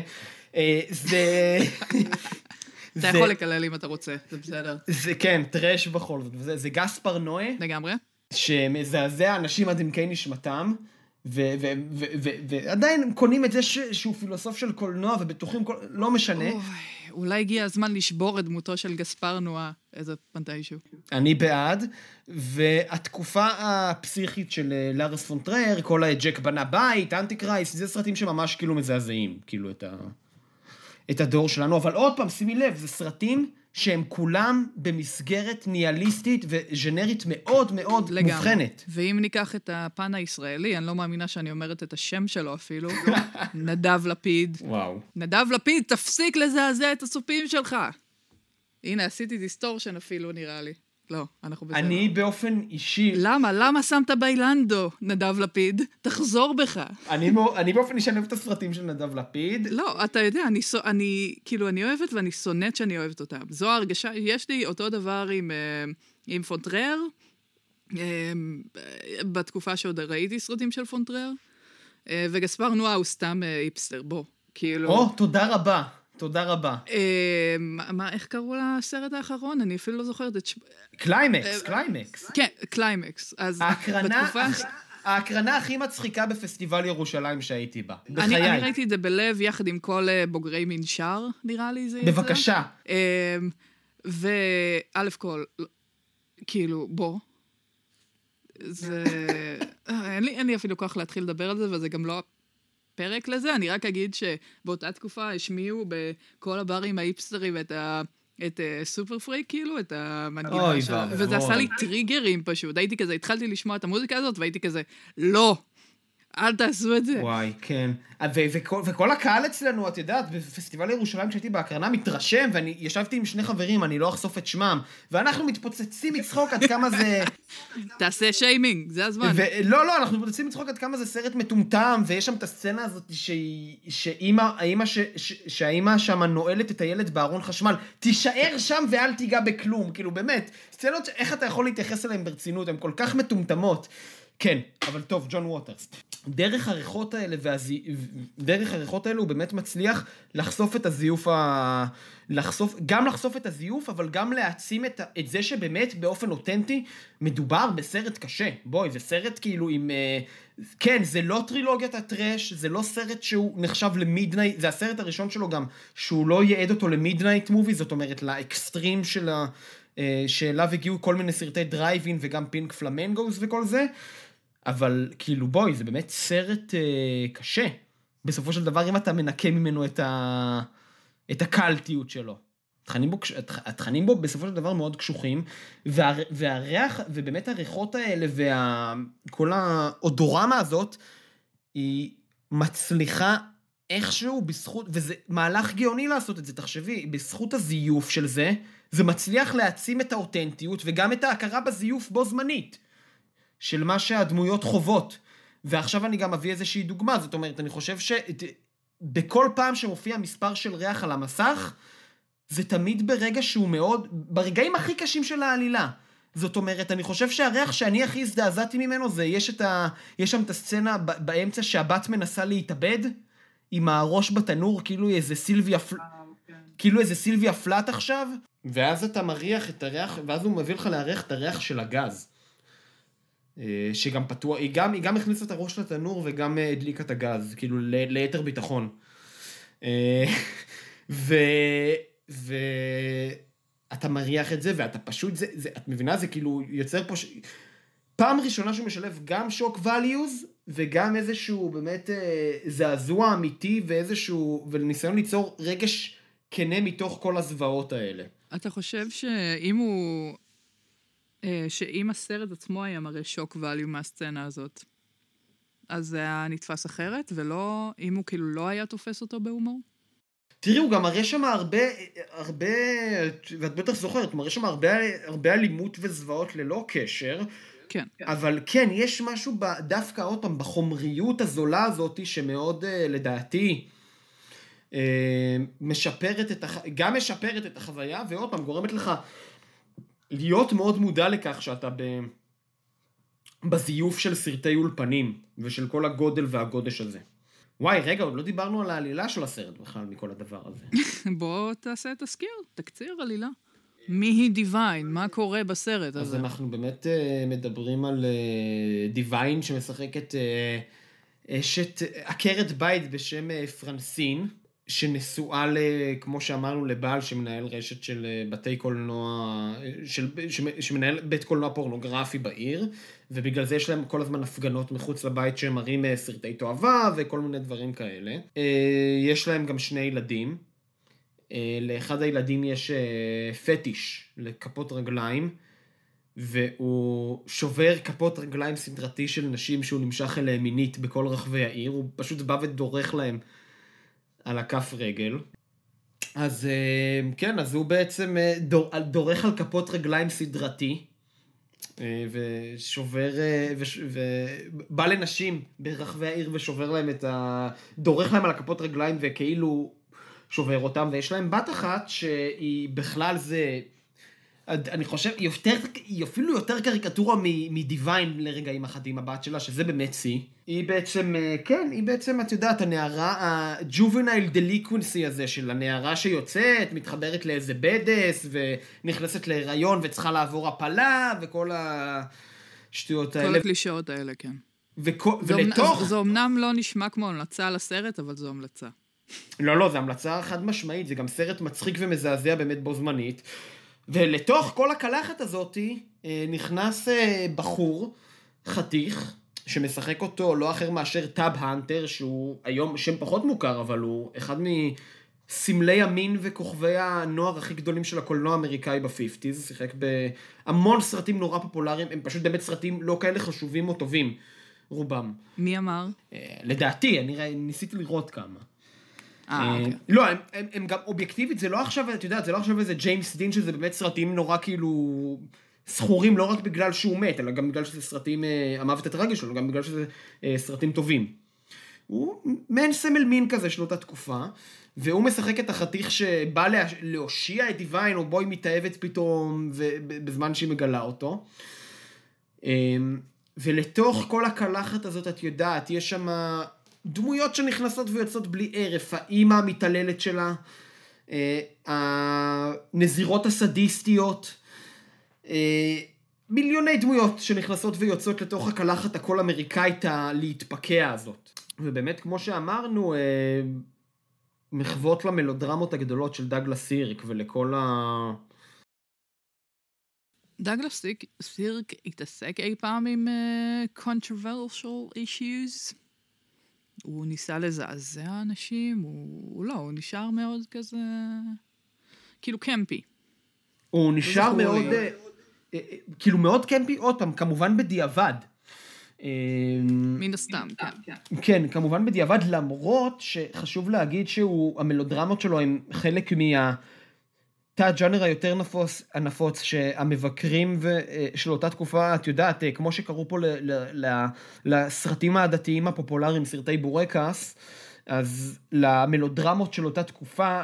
אה, זה... אתה יכול לקלל אם אתה רוצה, זה בסדר. זה כן, טרש בכל זאת. זה, זה גס פרנואה, לגמרי. שמזעזע אנשים עד עמקי נשמתם, ועדיין הם קונים את זה ש- שהוא פילוסוף של קולנוע ובטוחים, כל... לא משנה. אוי, אולי הגיע הזמן לשבור את דמותו של גספר נואה איזה מתישהו. אני בעד, והתקופה הפסיכית של אה, לארס פון טרייר, כל הג'ק בנה בית, Antichrist, זה סרטים שממש כאילו מזעזעים, כאילו את, ה... את הדור שלנו, אבל עוד פעם, שימי לב, זה סרטים שהם כולם במסגרת ניהליסטית וז'אנרית מאוד מאוד לגמרי. מובחנת. ואם ניקח את הפן הישראלי, אני לא מאמינה שאני אומרת את השם שלו אפילו, [laughs] נדב לפיד. וואו. נדב לפיד, תפסיק לזעזע את הצופים שלך. הנה, עשיתי distortion אפילו, נראה לי. לא, אנחנו בסדר. אני באופן אישי, למה? למה שמת באילנדו, נדב לפיד? תחזור בך. אני, אני באופן אישי אני אוהב את הסרטים של נדב לפיד. לא, אתה יודע, אני, אני, כאילו, אני אוהבת ואני שונאת שאני אוהבת אותם. זו ההרגשה, יש לי אותו דבר עם, אה, עם פון טרייר, אה, בתקופה שעוד ראיתי סרטים של פון טרייר, אה, וגספר נואה הוא סתם היפסטר, בוא. כאילו... או, תודה רבה, תודה רבה. אה, מה, איך קראו לסרט האחרון? אני אפילו לא זוכרת את ש... Climax, Climax. כן, קליימקס. אז בתקופה... ההקרנה הכי מצחיקה בפסטיבל ירושלים שהייתי בה. אני, בחיי. אני ראיתי את זה בלב יחד עם כל אה, בוגרי מנשר, נראה לי זה יצא. בבקשה. אמ, וא' כל, כאילו, בוא. זה... אה, אין לי, אין לי אפילו כוח להתחיל לדבר על זה, וזה גם לא הפרק לזה. אני רק אגיד שבאותה תקופה השמיעו בכל הברים האיפסטרים את ה... את uh, סופר פריק, כאילו, את המנגינה ואבוי. וזה עשה לי טריגרים פשוט. הייתי כזה, התחלתי לשמוע את המוזיקה הזאת, והייתי כזה, לא, אל תעשו את זה. וואי, כן. ו- וכל, וכל הקהל אצלנו, את יודעת, בפסטיבל ירושלים כשהייתי בהקרנה מתרשם, ואני ישבתי עם שני חברים, אני לא אחשוף את שמם, ואנחנו מתפוצצים מצחוק עד כמה זה... [laughs] תעשה שיימינג, זה הזמן. ולא, לא, אנחנו מתפוצצים מצחוק עד כמה זה סרט מטומטם, ויש שם את הסצנה הזאת שהיא- שאימא, ש, ש, שהאימא שם נועלת את הילד בארון חשמל, תישאר שם ואל תיגע בכלום, כאילו באמת, סצנות, איך אתה יכול להתייחס אליהן ברצינות, הן כל כך מטומטמות. כן, אבל טוב, ג'ון ווטרס. דרך הריחות האלה, והזי... דרך הריחות האלה הוא באמת מצליח לחשוף את הזיוף ה... לחשוף, גם לחשוף את הזיוף, אבל גם להעצים את, את זה שבאמת באופן אותנטי מדובר בסרט קשה. בואי, זה סרט כאילו עם... אה, כן, זה לא טרילוגיית ה trash, זה לא סרט שהוא נחשב ל midnight, זה הסרט הראשון שלו גם, שהוא לא ייעד אותו ל midnight movie, זאת אומרת לאקסטרים של ה... אה, שאליו הגיעו כל מיני סרטי דרייבין וגם Pink Flamingos וכל זה, אבל כאילו בואי, זה באמת סרט אה, קשה. בסופו של דבר, אם אתה מנקה ממנו את, ה... את הקאלטיות שלו. התכנים בו, התכנים בו בסופו של דבר מאוד קשוחים, וה, והריח, ובאמת הריחות האלה, וכל האודורמה הזאת, היא מצליחה איכשהו בזכות, וזה מהלך גאוני לעשות את זה, תחשבי, בזכות הזיוף של זה, זה מצליח להעצים את האותנטיות וגם את ההכרה בזיוף בו זמנית, של מה שהדמויות חוות. ועכשיו אני גם אביא איזושהי דוגמה, זאת אומרת, אני חושב שבכל פעם שמופיע מספר של ריח על המסך, זה תמיד ברגע שהוא מאוד, ברגעים הכי קשים של העלילה. זאת אומרת, אני חושב שהריח שאני הכי הזדעזעתי ממנו זה, יש, את ה, יש שם את הסצנה ב- באמצע שהבת מנסה להתאבד, עם הראש בתנור, כאילו איזה סילביה, פל... כאילו איזה סילביה פלאט עכשיו, ואז אתה מריח את הריח, ואז הוא מביא לך לארח את הריח של הגז. אה, שגם פתוח, היא גם, היא גם הכניסה את הראש לתנור וגם אה, הדליקה את הגז, כאילו ל- ליתר ביטחון. אה, [laughs] ו... ו... אתה מריח את זה, ואתה פשוט, זה, זה, את מבינה? זה כאילו יוצר פה... ש... פעם ראשונה שהוא משלב גם שוק values, וגם איזשהו באמת אה, זעזוע אמיתי, ואיזשהו... וניסיון ליצור רגש כנה מתוך כל הזוועות האלה. אתה חושב שאם הוא... אה, שאם הסרט עצמו היה מראה שוק ואליו מהסצנה הזאת, אז זה היה נתפס אחרת, ולא, אם הוא כאילו לא היה תופס אותו בהומור? תראי, הוא גם מראה שם הרבה, הרבה, ואת בטח זוכרת, הוא מראה שם הרבה, הרבה אלימות וזוועות ללא קשר, כן. אבל כן, יש משהו ב, דווקא עוד פעם בחומריות הזולה הזאת, שמאוד, אה, לדעתי, אה, משפרת את, הח... גם משפרת את החוויה, ועוד פעם, גורמת לך להיות מאוד מודע לכך שאתה ב... בזיוף של סרטי אולפנים, ושל כל הגודל והגודש הזה. וואי, רגע, עוד לא דיברנו על העלילה של הסרט בכלל, מכל הדבר הזה. [laughs] בוא תעשה תזכיר, תקציר עלילה. מי היא דיוויין? מה קורה בסרט אז הזה? אנחנו באמת אה, מדברים על אה, דיוויין שמשחקת אה, אשת, עקרת בית בשם אה, פרנסין, שנשואה, כמו שאמרנו, לבעל שמנהל רשת של אה, בתי קולנוע, אה, של, שמ- שמנהל בית קולנוע פורנוגרפי בעיר, ובגלל זה יש להם כל הזמן הפגנות מחוץ לבית שהם מראים אה, סרטי תועבה וכל מיני דברים כאלה. יש להם גם שני ילדים. לאחד הילדים יש פטיש לכפות רגליים, והוא שובר כפות רגליים סדרתי של נשים שהוא נמשך אליהם מינית בכל רחבי העיר, הוא פשוט בא ודורך להם על הכף רגל. אז אה, כן, אז הוא בעצם אה, דור, דורך על כפות רגליים סדרתי, אה, ושובר, וש- ובא לנשים ברחבי העיר ושובר להם את ה... דורך להם על הכפות רגליים וכאילו שובר אותם, ויש להם בת אחת שהיא בכלל זה... אני חושב, היא, יותר, היא אפילו יותר קריקטורה מדיוויין לרגעים אחדים, הבת שלה, שזה באמת שיא. היא בעצם, אה, כן, היא בעצם, את יודעת, הנערה, ה-juvenile delinquency הזה של הנערה שיוצאת, מתחברת לאיזה בדס, ונכנסת להיריון וצריכה לעבור הפלה, וכל השטויות כל האלה. הקלישאות האלה, כן. וכו- זה ולתוך... זה אומנם לא נשמע כמו המלצה לסרט, אבל זו המלצה. לא, לא, זו המלצה חד משמעית, זה גם סרט מצחיק ומזעזע באמת בו זמנית. ולתוך כל הקלחת הזאתי אה, נכנס אה, בחור, חתיך, שמשחק אותו לא אחר מאשר טאב הנטר, שהוא היום שם פחות מוכר, אבל הוא אחד מסמלי המין וכוכבי הנוער הכי גדולים של הקולנוע האמריקאי ב fifties, שיחק בהמון סרטים נורא פופולריים, הם פשוט באמת סרטים לא כאלה חשובים או טובים, רובם. מי אמר? אה, לדעתי, אני ניסיתי לראות כמה. אה, אה, אוקיי. לא, הם, גם אובייקטיבית, זה לא עכשיו, את יודעת, זה לא עכשיו איזה ג'יימס דין שזה באמת סרטים נורא כאילו זכורים לא רק בגלל שהוא מת, אלא גם בגלל שזה סרטים, אה, המוות הטרגי שלו, גם בגלל שזה סרטים טובים. הוא מעין סמל מין כזה של אותה תקופה, והוא משחק את החתיך שבא לה, להושיע את דיוויין, או בו היא מתאהבת פתאום, בזמן שהיא מגלה אותו. אמ, ולתוך כל הקלחת הזאת, את יודעת, יש שם דמויות שנכנסות ויוצאות בלי הרף, האימא המתעללת שלה, אה, הנזירות הסדיסטיות, אה, מיליוני דמויות שנכנסות ויוצאות לתוך הקלחת הכל אמריקאית הלהתפקע הזאת. ובאמת, כמו שאמרנו, אה, מחוות למלודרמות הגדולות של דגלס סירק ולכל ה... סירק- סירק התעסק אי פעם עם uh, controversial issues? הוא ניסה לזעזע אנשים? הוא, הוא לא, הוא נשאר מאוד כזה... כאילו קמפי. הוא נשאר זכור מאוד. אה, אה, אה, כאילו מאוד קמפי, עוד פעם, כמובן בדיעבד. אה, מן הסתם, כן. כן, כמובן בדיעבד, למרות שחשוב להגיד שהוא, המלודרמות שלו הם חלק מה... תא הג'אנר היותר נפוץ, הנפוץ, שהמבקרים ו, אה, של אותה תקופה, את יודעת, אה, כמו שקראו פה ל, ל, ל, לסרטים הדתיים הפופולריים, סרטי בורקס, אז למלודרמות של אותה תקופה אה,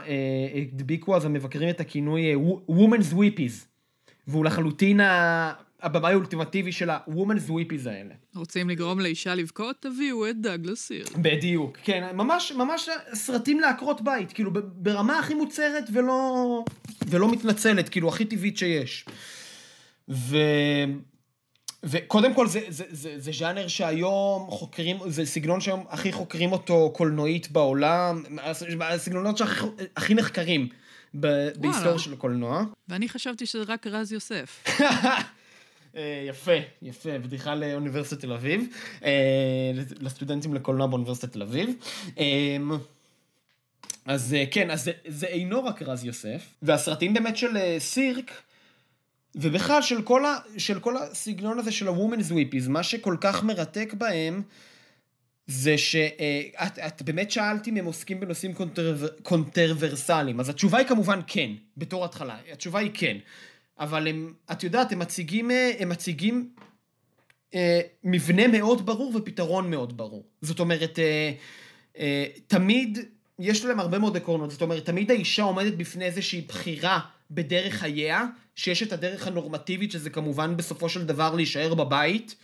הדביקו אז המבקרים את הכינוי Women's Weepies, והוא לחלוטין הבמאי האולטימטיבי של ה-Women's Weepies האלה. רוצים לגרום לאישה לבכות? תביאו את דגלס סירק. בדיוק, כן, ממש, ממש סרטים לעקרות בית, כאילו ברמה הכי מוצרת ולא, ולא מתנצלת, כאילו הכי טבעית שיש. ו... וקודם כל זה, זה, זה, זה ז'אנר שהיום חוקרים, זה סגנון שהיום הכי חוקרים אותו קולנועית בעולם, הסגנונות שהכי הכי נחקרים ב- בהיסטוריה של הקולנוע. ואני חשבתי שזה רק רז יוסף. [laughs] אה, יפה, יפה, בדיחה לאוניברסיטת תל אביב, אה, לסטודנטים לקולנוע באוניברסיטת תל אביב. אה, אז אה, כן, אז זה, זה אינו רק רז יוסף, והסרטים באמת של סירק, ובכלל של כל, ה, של כל הסגנון הזה של ה-Women's Weepies, מה שכל כך מרתק בהם, זה שאת את באמת שאלת אם הם עוסקים בנושאים קונטר, קונטרוורסליים, אז התשובה היא כמובן כן, בתור התחלה, התשובה היא כן. אבל הם, את יודעת, הם מציגים, אה, הם מציגים אה, מבנה מאוד ברור ופתרון מאוד ברור. זאת אומרת, אה, אה, תמיד יש להם הרבה מאוד עקרונות, זאת אומרת, תמיד האישה עומדת בפני איזושהי בחירה בדרך חייה, שיש את הדרך הנורמטיבית, שזה כמובן בסופו של דבר להישאר בבית,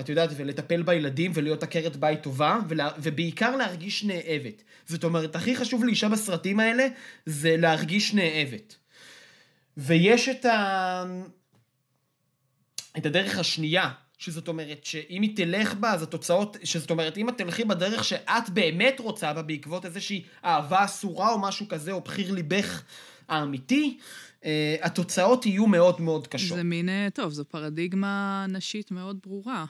את יודעת, ולטפל בילדים ולהיות עקרת בית טובה, ולה, ובעיקר להרגיש נאהבת. זאת אומרת, הכי חשוב לאישה בסרטים האלה, זה להרגיש נאהבת. ויש את, ה... את הדרך השנייה, שזאת אומרת שאם היא תלך בה, אז התוצאות, שזאת אומרת, אם את תלכי בדרך שאת באמת רוצה בה, בעקבות איזושהי אהבה אסורה או משהו כזה, או בחיר ליבך האמיתי, אה, התוצאות יהיו מאוד מאוד קשות. זה מין, אה, טוב, זו פרדיגמה נשית מאוד ברורה,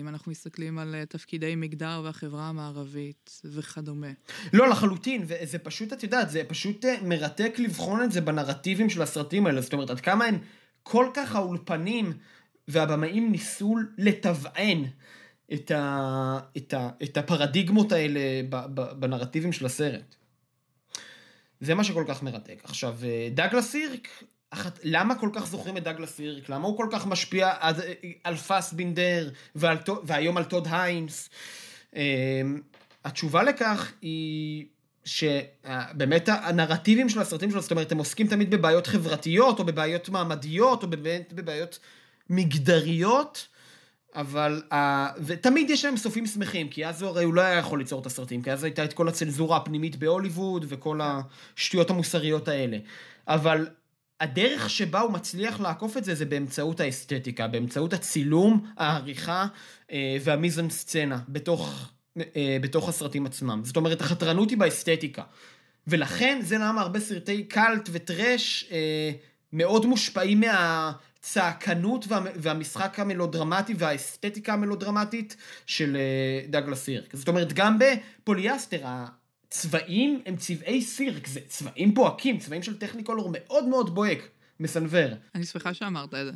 אם אנחנו מסתכלים על אה, תפקידי מגדר והחברה המערבית וכדומה. לא, לחלוטין, וזה פשוט, את יודעת, זה פשוט אה, מרתק לבחון את זה בנרטיבים של הסרטים האלה, זאת אומרת, עד כמה הם כל כך האולפנים והבמאים ניסו לטבען את, ה, את, ה, את הפרדיגמות האלה בנרטיבים של הסרט. זה מה שכל כך מרתק. עכשיו, אה, דגלס סירק, אחת, למה כל כך זוכרים את דגלס סירק? למה הוא כל כך משפיע עד, על פסבינדר ועל, והיום על טוד היינס? אה, התשובה לכך היא שבאמת הנרטיבים של הסרטים שלו, זאת אומרת, הם עוסקים תמיד בבעיות חברתיות, או בבעיות מעמדיות, או באמת בבעיות מגדריות, אבל, uh, ותמיד יש להם סופים שמחים, כי אז הרי הוא לא היה יכול ליצור את הסרטים, כי אז הייתה את כל הצנזורה הפנימית בהוליווד, וכל השטויות המוסריות האלה. אבל הדרך שבה הוא מצליח לעקוף את זה, זה באמצעות האסתטיקה, באמצעות הצילום, העריכה אה, והמיזן סצנה, בתוך, אה, בתוך הסרטים עצמם. זאת אומרת, החתרנות היא באסתטיקה. ולכן, זה למה הרבה סרטי קאלט וטרש אה, מאוד מושפעים מה... הצעקנות וה, והמשחק המלודרמטי והאסתטיקה המלודרמטית של אה, דגלס סירק. זאת אומרת, גם בפוליאסטר, הצבעים הם צבעי סירק, זה צבעים בוהקים, צבעים של טכניקולור מאוד מאוד בוהק, מסנוור. אני שמחה שאמרת את זה.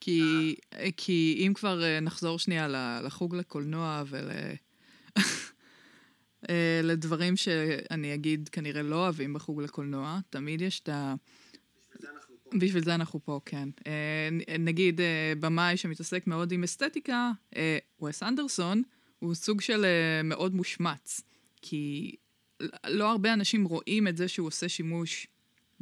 כי, כי אם כבר אה, נחזור שנייה לחוג לקולנוע ול... [laughs] אה, לדברים שאני אגיד כנראה לא אוהבים בחוג לקולנוע, תמיד יש את ה... בשביל זה אנחנו פה, כן. אה, נגיד, אה, במאי שמתעסק מאוד עם אסתטיקה, אה, וס אנדרסון הוא סוג של מאוד מושמץ, כי לא הרבה אנשים רואים את זה שהוא עושה שימוש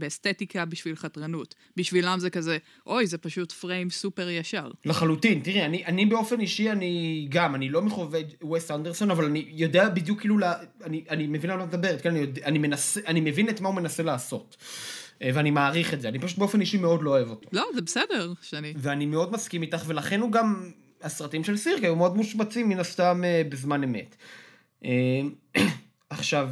באסתטיקה בשביל חתרנות. בשבילם זה כזה, אוי, זה פשוט פריים סופר ישר. לחלוטין, תראי, אני, אני באופן אישי, אני גם, אני לא מחובד וס אנדרסון, אבל אני יודע בדיוק כאילו, לה, אני, אני מבין על מה את מדברת, כן, אני, יודע, אני, מנסה, אני מבין את מה הוא מנסה לעשות. אה, ואני מעריך את זה, אני פשוט באופן אישי מאוד לא אוהב אותו. לא, זה בסדר, שאני... ואני מאוד מסכים איתך, ולכן הוא גם, הסרטים של סירקה היו מאוד מושמצים מן הסתם אה, בזמן אמת. אה, עכשיו,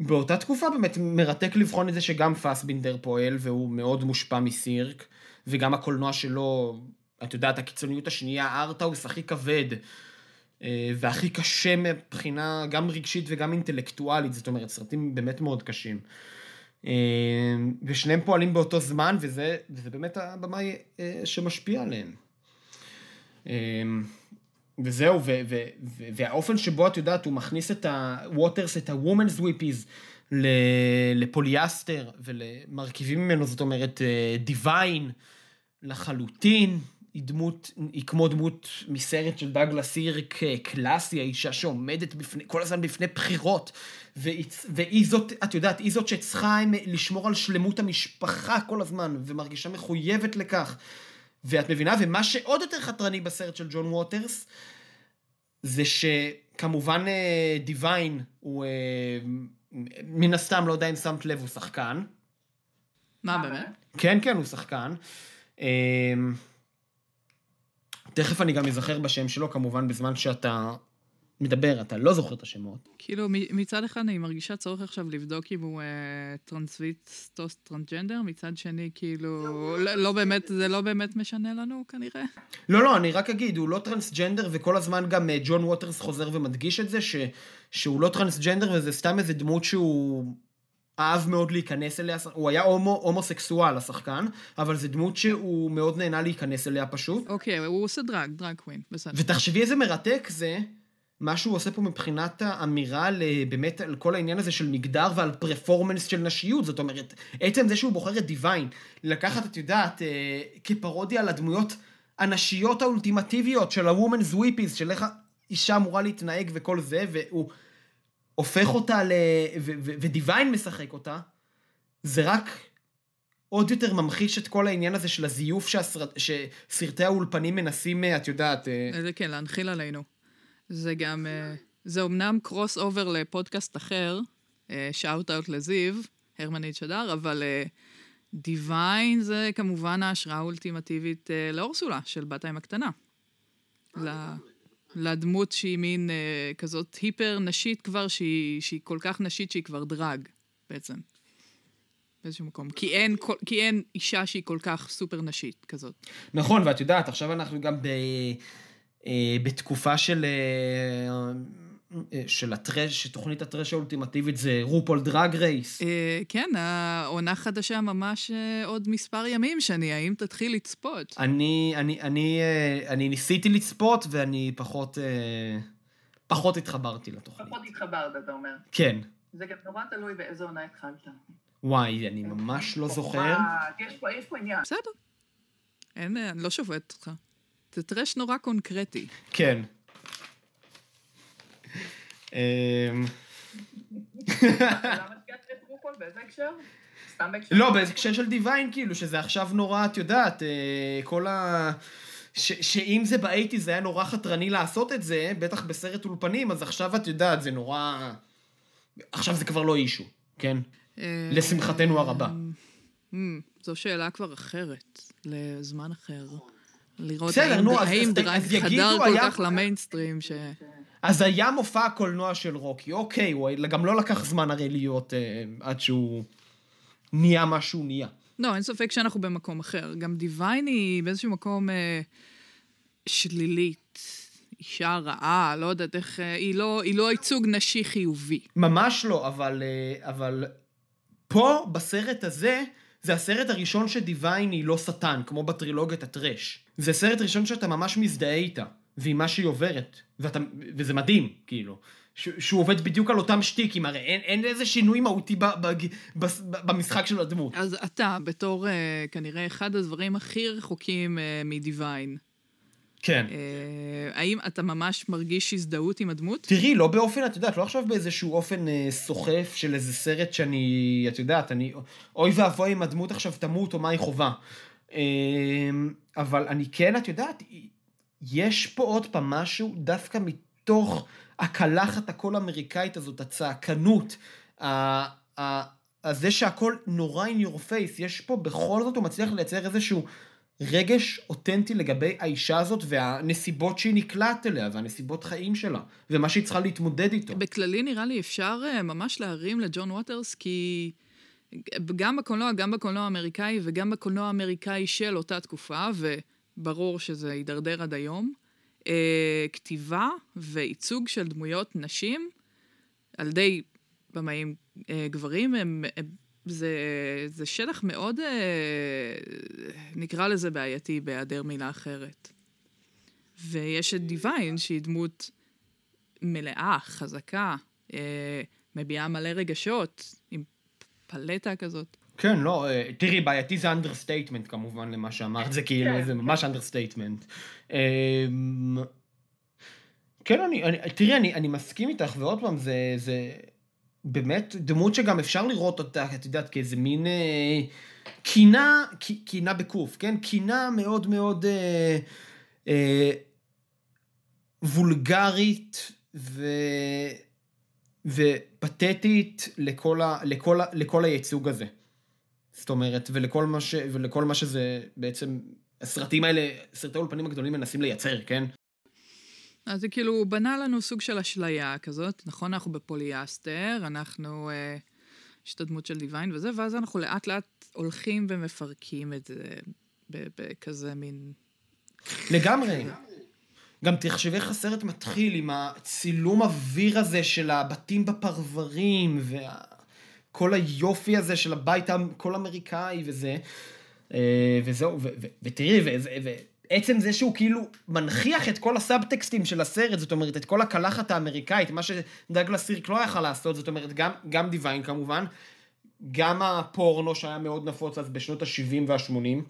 באותה תקופה באמת מרתק לבחון את זה שגם פסבינדר פועל, והוא מאוד מושפע מסירק, וגם הקולנוע שלו, את יודעת, הקיצוניות השנייה, ארטהאוס הכי כבד. והכי קשה מבחינה גם רגשית וגם אינטלקטואלית, זאת אומרת, סרטים באמת מאוד קשים. אמ, ושניהם פועלים באותו זמן, וזה, וזה באמת הבמאי אה, שמשפיע עליהם. וזהו, ו, ו, ו, והאופן שבו את יודעת, הוא מכניס את ה-Waters, את ה-Women's Whippies לפוליאסטר ולמרכיבים ממנו, זאת אומרת, דיוויין לחלוטין. היא דמות, היא כמו דמות מסרט של דאגלס סירק קלאסי, האישה שעומדת בפני, כל הזמן בפני בחירות, והיא, זאת, את יודעת, היא זאת שצריכה לשמור על שלמות המשפחה כל הזמן, ומרגישה מחויבת לכך. ואת מבינה, ומה שעוד יותר חתרני בסרט של ג'ון ווטרס, זה שכמובן דיוויין הוא, אה, מן הסתם, לא יודע אם שמת לב, הוא שחקן. מה באמת? כן, כן, הוא שחקן. אה, תכף אני גם אזכר בשם שלו, כמובן, בזמן שאתה מדבר, אתה לא זוכר את השמות. כאילו, מצד אחד אני מרגישה צורך עכשיו לבדוק אם הוא אה, טרנסווסטיט או טרנסג'נדר, מצד שני, כאילו, לא, לא באמת, זה לא באמת משנה לנו כנראה. לא, לא, אני רק אגיד, הוא לא טרנסג'נדר, וכל הזמן גם אה, ג'ון ווטרס חוזר ומדגיש את זה, ש, שהוא לא טרנסג'נדר, וזה סתם איזה דמות שהוא אהב מאוד להיכנס אליה, הוא היה הומו, הומוסקסואל השחקן, אבל זו דמות שהוא מאוד נהנה להיכנס אליה פשוט. אוקיי, okay, הוא עושה drag, drag queen, בסדר. ותחשבי איזה מרתק זה, מה שהוא עושה פה מבחינת האמירה אה, באמת על כל העניין הזה של מגדר ועל פרפורמנס של נשיות, זאת אומרת, עצם זה שהוא בוחר את דיוויין, לקחת, את יודעת, אה, כפרודיה על הדמויות הנשיות האולטימטיביות של ה-woman's weepies, של איך האישה אמורה להתנהג וכל זה, והוא הופך אותה ל... ודיוויין משחק אותה, זה רק עוד יותר ממחיש את כל העניין הזה של הזיוף שהסרט, שסרטי האולפנים מנסים, אה, את יודעת... אה, זה כן, להנחיל עלינו. זה גם, אה, זה אמנם crossover לפודקאסט אחר, shout out לזיו, הרמנית שדר, אבל דיוויין זה כמובן ההשראה האולטימטיבית לאורסולה של בת הים הקטנה. לדמות שהיא מין כזאת היפר נשית כבר, שהיא, שהיא כל כך נשית שהיא כבר drag, בעצם. באיזשהו מקום. כי אין, כי אין אישה שהיא כל כך סופר נשית כזאת. נכון, ואת יודעת, עכשיו אנחנו גם ב, אה, בתקופה של... אה, של הטרש, תוכנית הטרש האולטימטיבית זה רופול דרג רייס. אה, כן, העונה חדשה ממש אה, עוד מספר ימים שאני, האם תתחיל לצפות? אני, אני, אני, אה, אני ניסיתי לצפות ואני פחות, אה, פחות התחברתי לתוכנית. פחות התחברת, אתה אומר. כן. זה גם נורא תלוי באיזו עונה התחלת. וואי, אני ממש לא זוכר. יש פה, יש פה עניין. בסדר. אין, אני לא שובעת אותך. זה טרש נורא קונקרטי. כן. אמ, לא, בהקשר של דיוויין, כאילו, שזה עכשיו נורא, את יודעת, אה, כל ה... ש, שאם זה באייטי זה היה נורא חתרני לעשות את זה, בטח בסרט אולפנים, אז עכשיו את יודעת, זה נורא... עכשיו זה כבר לא אישו, כן? לשמחתנו הרבה. אה, זו שאלה כבר אחרת, לזמן אחר. לראות בסדר, האם, נו, האם אז, דרייב אז יגידו, חדר כל היה... כך למיינסטרים ש... אז היה מופע הקולנוע של רוקי, אוקיי, הוא גם לא לקח זמן הרי להיות אה, עד שהוא נהיה מה שהוא נהיה. לא, אין ספק שאנחנו במקום אחר. גם דיוויין היא באיזשהו מקום אה, שלילית. אישה רעה, לא יודעת איך, אה, היא לא, היא לא ייצוג נשי חיובי. ממש לא, אבל, אה, אבל פה, בסרט הזה, זה הסרט הראשון שדיוויין היא לא שטן, כמו בטרילוגיית הטרש. זה סרט ראשון שאתה ממש מזדהה איתה, ועם מה שהיא עוברת, ואתה, וזה מדהים, כאילו. ש, שהוא עובד בדיוק על אותם שטיקים, הרי אין, אין איזה שינוי מהותי ב, ב, ב, ב, במשחק של הדמות. אז אתה, בתור uh, כנראה אחד הדברים הכי רחוקים uh, מדיוויין, כן. Uh, האם אתה ממש מרגיש הזדהות עם הדמות? תראי, לא באופן, את יודעת, לא עכשיו באיזשהו אופן אה, סוחף של איזה סרט שאני, את יודעת, אני, אוי ואבוי אם הדמות עכשיו תמות או מה היא חובה. אה, אבל אני כן, את יודעת, יש פה עוד פעם משהו דווקא מתוך הקלחת הכל אמריקאית הזאת, הצעקנות, זה שהכל נורא in your face, יש פה בכל זאת הוא מצליח לייצר איזשהו רגש אותנטי לגבי האישה הזאת והנסיבות שהיא נקלעת אליה והנסיבות חיים שלה ומה שהיא צריכה להתמודד איתו. בכללי נראה לי אפשר אה, ממש להרים לג'ון ווטרס כי גם בקולנוע, גם בקולנוע האמריקאי וגם בקולנוע האמריקאי של אותה תקופה, וברור שזה יידרדר עד היום, אה, כתיבה וייצוג של דמויות נשים על ידי במאים אה, גברים הם, הם זה, זה שטח מאוד, אה, נקרא לזה בעייתי בהיעדר מילה אחרת. ויש את דיוויין, שהיא דמות מלאה, חזקה, אה, מביעה מלא רגשות, עם פלטה כזאת. כן, לא, אה, תראי, בעייתי זה understatement כמובן למה שאמרת, זה כאילו, כן. זה ממש understatement. כן, אני, אני, תראי, אני, אני מסכים איתך, ועוד פעם, זה, זה, באמת דמות שגם אפשר לראות אותה, את יודעת, כאיזה מין אה, קינה, קינה בקוף, כן? קינה מאוד מאוד אה, אה, וולגרית. ופתטית לכל, לכל הייצוג הזה. זאת אומרת, ולכל מה, ש, ולכל מה שזה בעצם, הסרטים האלה, סרטי האולפנים הגדולים מנסים לייצר, כן? אז זה כאילו בנה לנו סוג של אשליה כזאת, נכון? אנחנו בפוליאסטר, אנחנו, אה, יש את הדמות של דיוויין וזה, ואז אנחנו לאט לאט הולכים ומפרקים את זה בכזה מין... לגמרי. גם תחשבי איך הסרט מתחיל עם הצילום אוויר הזה של הבתים בפרברים, וכל היופי הזה של הבית הכל אמריקאי וזה. אה, וזהו, ותראי, עצם זה שהוא כאילו מנכיח את כל הסאבטקסטים של הסרט, זאת אומרת, את כל הקלחת האמריקאית, מה שדגלס סירק לא יכל לעשות, זאת אומרת, גם, גם דיוויין כמובן, גם הפורנו שהיה מאוד נפוץ אז בשנות ה-70 וה-80,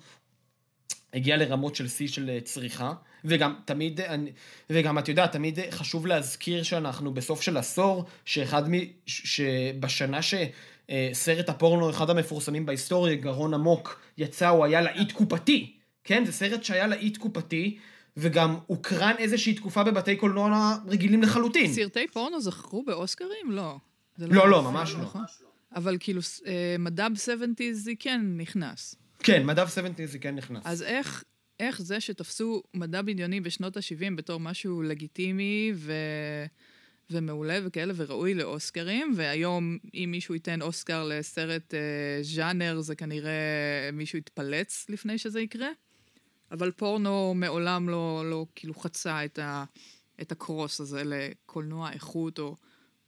הגיע לרמות של שיא של אה, צריכה, וגם תמיד, אני- וגם את יודעת, תמיד חשוב להזכיר שאנחנו בסוף של עשור, שאחד מ... שבשנה שסרט הפורנו, אחד המפורסמים בהיסטוריה, גרון עמוק, יצא, הוא היה להיט קופתי, כן? זה סרט שהיה להיט קופתי, וגם הוקרן איזושהי תקופה בבתי קולנוע רגילים לחלוטין. סרטי פורנו זכרו באוסקרים? לא. זה לא, לא, נכון, ממש לא. נכון? אבל כאילו, אה, מדע ב-70's כן נכנס. כן, מדף 70 זה כן נכנס. אז איך, איך זה שתפסו מדע בדיוני בשנות ה-70 בתור משהו לגיטימי ו... ומעולה וכאלה וראוי לאוסקרים, והיום אם מישהו ייתן אוסקר לסרט אה, ז'אנר, זה כנראה מישהו יתפלץ לפני שזה יקרה. אבל פורנו מעולם לא, לא כאילו חצה את, ה, את הקרוס הזה לקולנוע איכות, או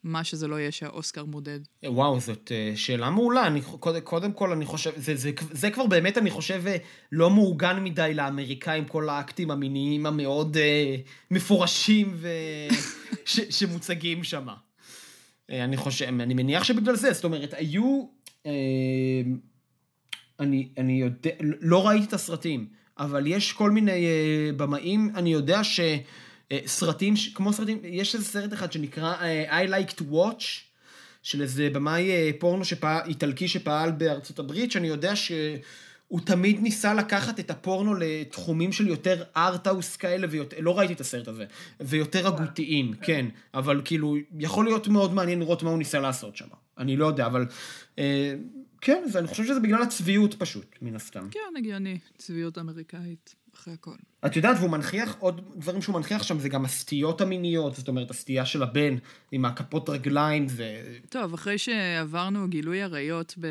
מה שזה לא יהיה שהאוסקר מודד. וואו, זאת אה, שאלה מעולה. אני, קודם, קודם כל, אני חושב, זה, זה, זה כבר באמת, אני חושב, אה, לא מעוגן מדי לאמריקאים, כל האקטים המיניים המאוד אה, מפורשים ו... ש, שמוצגים שם. אני חושב, אני מניח שבגלל זה, זאת אומרת, היו... אה, אני, אני יודע, לא ראיתי את הסרטים, אבל יש כל מיני אה, במאים, אני יודע ש... אה, ש- כמו סרטים, יש איזה סרט אחד שנקרא אה, I like to watch, של איזה במאי אה, פורנו שפעל, איטלקי שפעל בארצות הברית, שאני יודע שהוא תמיד ניסה לקחת את הפורנו לתחומים של יותר ארטהאוס כאלה, ויותר, לא ראיתי את הסרט הזה, ויותר הגותיים, כן, אבל כאילו, יכול להיות מאוד מעניין לראות מה הוא ניסה לעשות שם. אני לא יודע, אבל אה, כן, אז אני חושב שזה בגלל הצביעות פשוט, מן הסתם. כן, הגיוני, צביעות אמריקאית, אחרי הכל. את יודעת, והוא מנכיח, עוד דברים שהוא מנכיח שם זה גם הסטיות המיניות, זאת אומרת, הסטייה של הבן עם הכפות רגליים, זה... טוב, אחרי שעברנו גילוי עריות ב...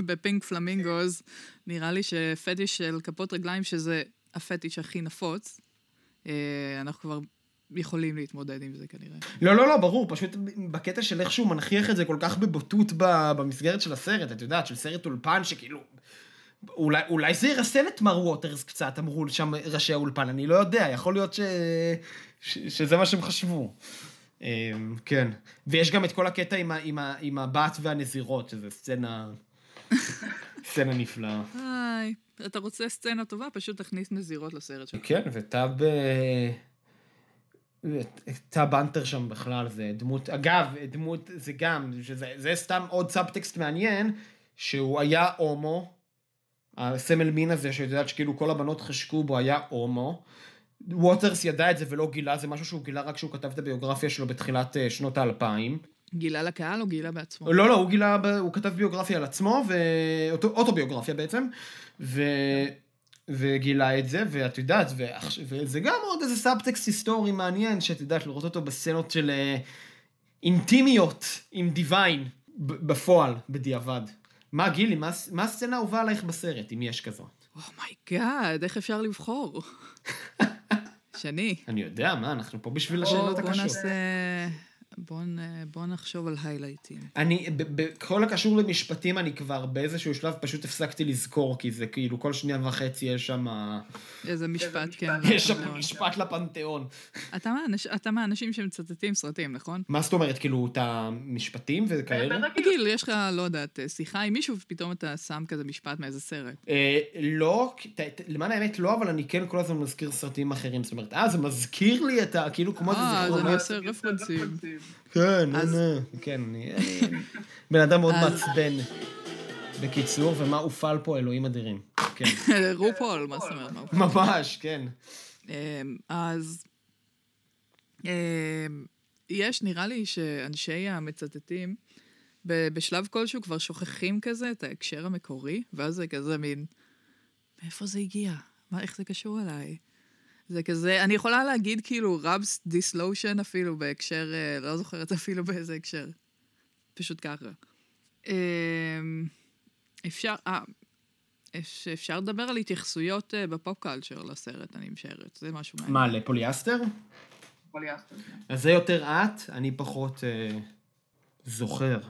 [laughs] בפינק פלמינגוז, נראה לי שפטיש של כפות רגליים, שזה הפטיש הכי נפוץ, אה, אנחנו כבר יכולים להתמודד עם זה כנראה. לא, לא, לא, ברור, פשוט בקטע של איך שהוא מנכיח את זה כל כך בבוטות במסגרת של הסרט, את יודעת, של סרט אולפן שכאילו... אולי, אולי זה ירסן את מר ווטרס קצת, אמרו שם ראשי האולפן, אני לא יודע, יכול להיות ש... ש... שזה מה שהם חשבו. אמ, כן. ויש גם את כל הקטע עם, ה... עם, ה... עם הבת והנזירות, שזה סצנה... סצנה נפלאה. היי, אתה רוצה סצנה טובה? פשוט תכניס נזירות לסרט שלך. כן, וטאב... טאב האנטר שם בכלל, זה דמות... אגב, דמות זה גם, שזה, זה סתם עוד סאבטקסט מעניין, שהוא היה הומו, הסמל מין הזה, שאת יודעת שכאילו כל הבנות חשקו בו, היה הומו. ווטרס ידע את זה ולא גילה, זה משהו שהוא גילה רק כשהוא כתב את הביוגרפיה שלו בתחילת אה, שנות האלפיים. גילה לקהל או גילה בעצמו? לא, לא, הוא גילה, הוא כתב ביוגרפיה על עצמו, ו... אוטו, אוטוביוגרפיה בעצם, ו... וגילה את זה, ואת יודעת, ועכש... וזה גם עוד איזה סאבטקסט היסטורי מעניין, שאת יודעת, לראות אותו בסצנות של אה, אינטימיות עם דיוויין, בפועל, בדיעבד. מה, גילי, מה, מה הסצנה האהובה עלייך בסרט, אם יש כזאת? oh my God, איך אפשר לבחור? [laughs] שני. אני יודע, מה, אנחנו פה בשביל בוא, השאלות בוא הקשות. נעשה... בוא, נ... בוא נחשוב על היילייטים. אני, ב- בכל הקשור למשפטים, אני כבר באיזשהו שלב פשוט הפסקתי לזכור, כי זה כאילו כל שנייה וחצי יש שם... איזה משפט, כן. יש שם. משפט לפנתיאון. אתה מהאנש- אתה מהאנשים שמצטטים סרטים, נכון? מה זאת אומרת, כאילו, את המשפטים וכאלה? רגיל, יש לך, לא יודעת, שיחה עם מישהו, ופתאום אתה שם כזה משפט מאיזה סרט. אה, לא, ת- ת- למען האמת לא, אבל אני כן כל הזמן מזכיר סרטים אחרים. זאת אומרת, אה, זה מזכיר לי את ה... כאילו, כמו אה, אז אני. עושה רפרנסים. כן, אז- נו. כן, אני... בן אדם מאוד מעצבן. בקיצור, ומה הופעל פה, אלוהים אדירים. כן. [laughs] רופול, מה זאת אומרת? ממש, כן. אמ, אז אמ, יש, נראה לי שאנשי המצטטים, ב- בשלב כלשהו כבר שוכחים כזה את ההקשר המקורי, ואז זה כזה מין, מאיפה זה הגיע? מה, איך זה קשור אליי? זה כזה, אני יכולה להגיד כאילו רבס דיסלושן אפילו בהקשר, אה, לא זוכרת אפילו באיזה הקשר. פשוט ככה. אמ, אפשר, אה, אפשר לדבר על התייחסויות אה, ב pop culture לסרט, אני משערת. זה משהו מעניין. מה, לפוליאסטר? פוליאסטר. כן. אז זה יותר את, אני פחות אה, זוכר.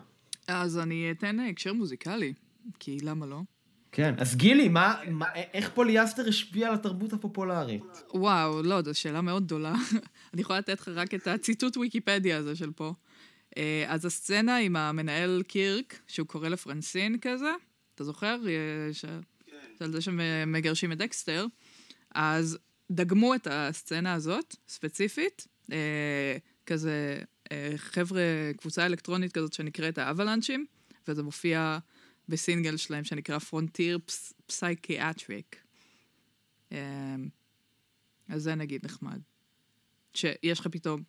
אז אני אתן אה, הקשר מוזיקלי, כי למה לא? כן, אז גילי, מה, מה, איך פוליאסטר השפיע על התרבות הפופולרית? וואו, לא, זו שאלה מאוד גדולה. [laughs] אני יכולה לתת לך רק את הציטוט ויקיפדיה הזה של פה. אה, אז הסצנה עם המנהל קירק, שהוא קורא לפרנסין כזה, אתה זוכר? אה, ש... על זה שמגרשים את דקסטר, אז דגמו את הסצנה הזאת, ספציפית, אה, כזה חבר'ה, קבוצה אלקטרונית כזאת שנקראת האבלנצ'ים, וזה מופיע בסינגל שלהם שנקרא Frontier Psychiatrist. אז זה נגיד נחמד. שיש לך פתאום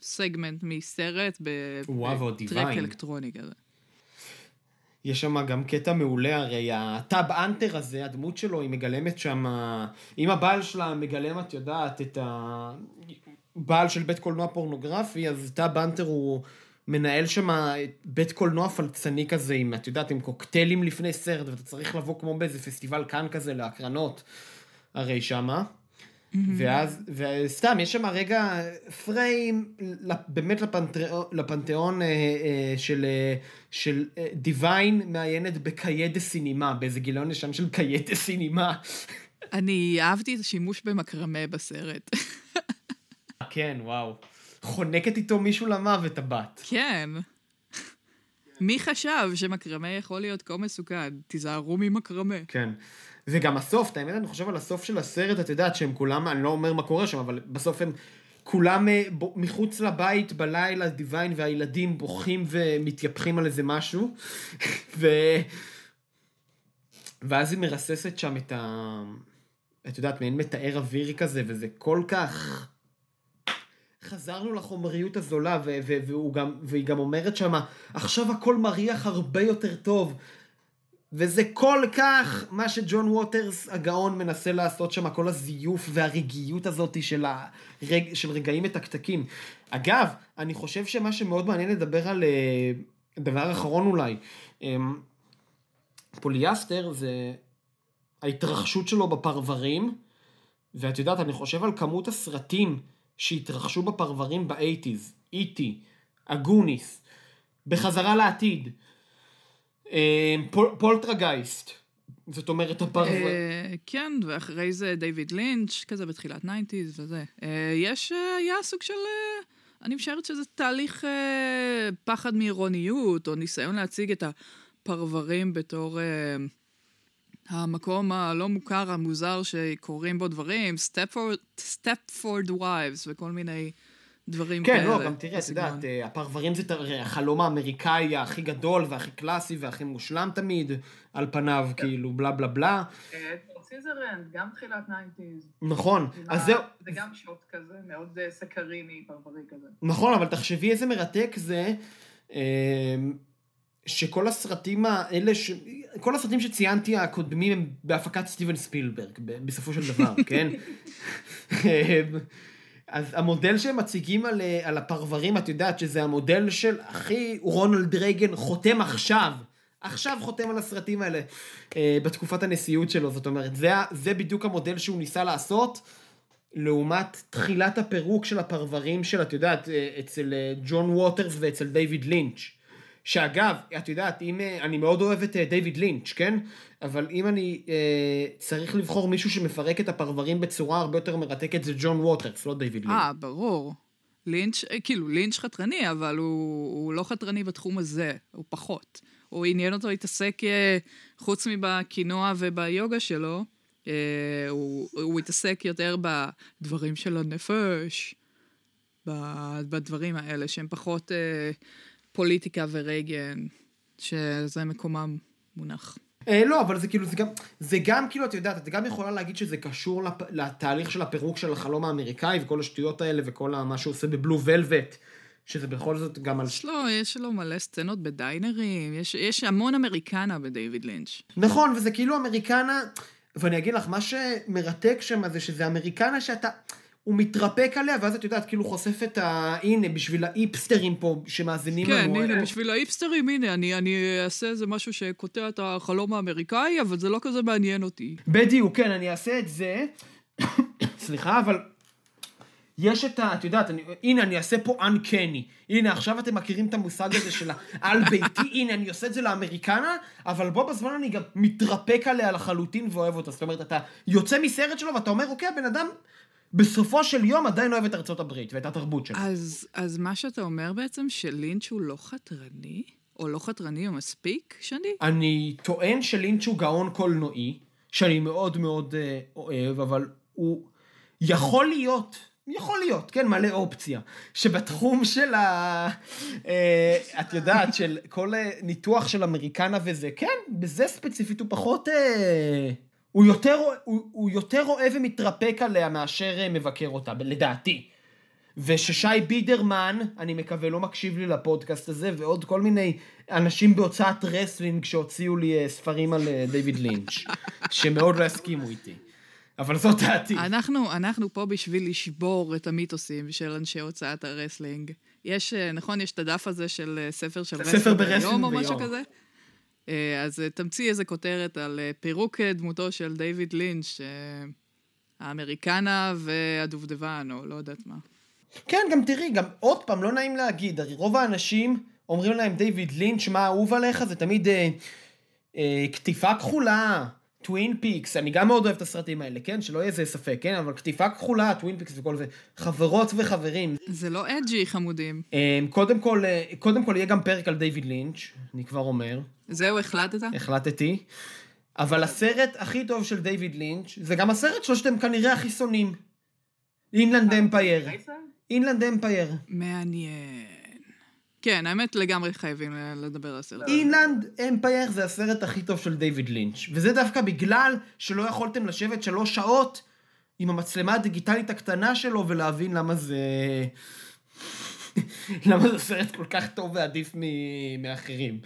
סגמנט מסרט ב track אלקטרוני כזה. יש שם גם קטע מעולה, הרי הטאב האנטר הזה, הדמות שלו, היא מגלמת שם, אם הבעל שלה מגלם, את יודעת, את הבעל של בית קולנוע פורנוגרפי, אז טאב האנטר הוא מנהל שם בית קולנוע פלצני כזה, עם, את יודעת, עם קוקטיילים לפני סרט, ואתה צריך לבוא כמו באיזה פסטיבל כאן כזה להקרנות, הרי שמה. ואז, וסתם, יש שם רגע פריים, באמת לפנתיאון, לפנתיאון אה, אה, של, אה, של דיוויין מעיינת בקיידה סינימה, באיזה גיליון ישן של קיידה סינימה. אני אהבתי את השימוש במקרמה בסרט. כן, וואו. חונקת איתו מישהו למוות, הבת. כן. [laughs] מי חשב שמקרמה יכול להיות כה מסוכן? תיזהרו ממקרמה. כן. וגם הסוף, את האמת, אני חושב על הסוף של הסרט, את יודעת שהם כולם, אני לא אומר מה קורה שם, אבל בסוף הם כולם אה, מחוץ לבית בלילה, דיוויין והילדים בוכים ומתייפחים על איזה משהו, [laughs] ו... ואז היא מרססת שם את ה... את יודעת, מעין מתאר אווירי כזה, וזה כל כך... חזרנו לחומריות הזולה, ו- ו- והוא גם, והיא גם אומרת שמה, עכשיו הכל מריח הרבה יותר טוב. וזה כל כך מה שג'ון ווטרס הגאון מנסה לעשות שם, כל הזיוף והרגיעות הזאת של, הרג... של רגעים מתקתקים. אגב, אני חושב שמה שמאוד מעניין לדבר על אה, דבר אחרון אולי, אמ, פוליאסטר זה ההתרחשות שלו בפרברים, ואת יודעת, אני חושב על כמות הסרטים שהתרחשו בפרברים ב eighties, אי.טי, הגוניס, בחזרה לעתיד. אה, פולטרגייסט. זאת אומרת, הפרבר... אה, כן, ואחרי זה דיוויד לינץ', כזה בתחילת nineties וזה. אה, יש, היה סוג של... אני משערת שזה תהליך פחד מעירוניות, או ניסיון להציג את הפרברים בתור המקום הלא מוכר, המוזר, שקורים בו דברים, Stepford Wives וכל מיני... דברים כן, כאלה. כן, לא, גם תראה, את יודעת, אה, הפרברים זה החלום האמריקאי הכי גדול והכי קלאסי והכי מושלם תמיד, על פניו, כן. כאילו, בלה בלה בלה. Scissorhands, גם תחילת nineties. נכון, אז זהו. זה גם שוט כזה, מאוד אה, סקריני, פרברי כזה. נכון, אבל תחשבי איזה מרתק זה. שכל הסרטים האלה, ש... כל הסרטים שציינתי הקודמים הם בהפקת סטיבן ספילברג, בסופו של דבר, [laughs] כן? אז המודל שהם מציגים על, אה, על הפרברים, את יודעת שזה המודל של אחי רונלד רייגן חותם עכשיו, עכשיו חותם על הסרטים האלה אה, בתקופת הנשיאות שלו, זאת אומרת, זה, זה בדיוק המודל שהוא ניסה לעשות, לעומת תחילת הפירוק של הפרברים של, את יודעת, אה, אצל ג'ון ווטרס ואצל דיוויד לינץ'. שאגב, את יודעת, אם, אני מאוד אוהב את דיוויד לינץ', כן? אבל אם אני אה, צריך לבחור מישהו שמפרק את הפרברים בצורה הרבה יותר מרתקת, זה ג'ון ווטרס, לא דיוויד לינץ'. אה, ברור. לינץ', אה, כאילו, לינץ' חתרני, אבל הוא, הוא לא חתרני בתחום הזה, הוא פחות. הוא עניין אותו להתעסק, אה, חוץ מבקינוע וביוגה שלו, אה, הוא, הוא התעסק יותר בדברים של הנפש, בדברים האלה, שהם פחות אה, פוליטיקה ורייגן, שזה מקומם מונח. אה, לא, אבל זה כאילו, זה גם, זה גם כאילו, את יודעת, את גם יכולה להגיד שזה קשור לפ, לתהליך של הפירוק של החלום האמריקאי וכל השטויות האלה וכל מה שהוא עושה בבלו ולווט, שזה בכל זאת גם על... יש לו, יש לו מלא סצנות בדיינרים, יש, יש המון אמריקנה בדייוויד לינץ'. נכון, וזה כאילו אמריקנה, ואני אגיד לך, מה שמרתק שם זה שזה אמריקנה שאתה... הוא מתרפק עליה, ואז את יודעת, כאילו חושף את ה... הנה, בשביל האיפסטרים פה שמאזינים כן, לנו. כן, הנה, בשביל האיפסטרים, הנה, אני, אני אעשה איזה משהו שקוטע את החלום האמריקאי, אבל זה לא כזה מעניין אותי. בדיוק, כן, אני אעשה את זה. [coughs] סליחה, אבל יש את ה... את יודעת, אני, הנה, אני אעשה פה uncanny. הנה, עכשיו אתם מכירים את המושג הזה של העל ביתי, [laughs] הנה, אני עושה את זה לאמריקנה, אבל בו בזמן אני גם מתרפק עליה לחלוטין ואוהב אותה. זאת אומרת, אתה יוצא מסרט שלו ואתה אומר, אוקיי, הבן אדם בסופו של יום עדיין אוהב את ארצות הברית ואת התרבות שלו. אז, אז מה שאתה אומר בעצם, שלינץ' הוא לא חתרני? או לא חתרני או מספיק, שני? אני טוען שלינץ' הוא גאון קולנועי, שאני מאוד מאוד אה, אוהב, אבל הוא יכול להיות, יכול להיות, כן, מלא אופציה, שבתחום של ה... אה, את יודעת, של כל אה, ניתוח של אמריקנה וזה, כן, בזה ספציפית הוא פחות... אה, הוא יותר, הוא, הוא יותר אוהב ומתרפק עליה מאשר אה, מבקר אותה, לדעתי. וששי בידרמן, אני מקווה, לא מקשיב לי לפודקאסט הזה, ועוד כל מיני אנשים בהוצאת רסלינג שהוציאו לי אה, ספרים על אה, דיוויד לינץ', [laughs] שמאוד לא יסכימו איתי. אבל זאת דעתי. אנחנו, אנחנו פה בשביל לשבור את המיתוסים של אנשי הוצאת הרסלינג. יש, נכון, יש את הדף הזה של ספר של ספר רסלינג ביום או משהו. כזה? אה, אז אה, תמציא איזה כותרת על אה, פירוק דמותו של דיוויד לינץ', האמריקנה והדובדבן, או לא יודעת מה. כן, גם תראי, גם עוד פעם, לא נעים להגיד, הרי רוב האנשים אומרים להם, דיוויד לינץ', מה אהוב עליך? זה תמיד אה, אה, קטיפה כחולה, טווין פיקס, אני גם מאוד אוהב את הסרטים האלה, כן? שלא יהיה איזה ספק, כן? אבל קטיפה כחולה, טווין פיקס וכל זה. חברות וחברים. זה לא edgy, חמודים. אה, קודם כל, אה, קודם כל יהיה גם פרק על דיוויד לינץ', אני כבר אומר, זהו, החלטת? החלטתי. אבל הסרט הכי טוב של דיוויד לינץ', זה גם הסרט שלו שאתם כנראה הכי שונאים. Inland Empire. Eraser? Inland Empire. מעניין. כן, האמת לגמרי חייבים אה, לדבר על הסרט. Inland Empire זה הסרט הכי טוב של דיוויד לינץ', וזה דווקא בגלל שלא יכולתם לשבת שלוש שעות עם המצלמה הדיגיטלית הקטנה שלו ולהבין למה זה... [laughs] למה זה סרט כל כך טוב ועדיף מאחרים.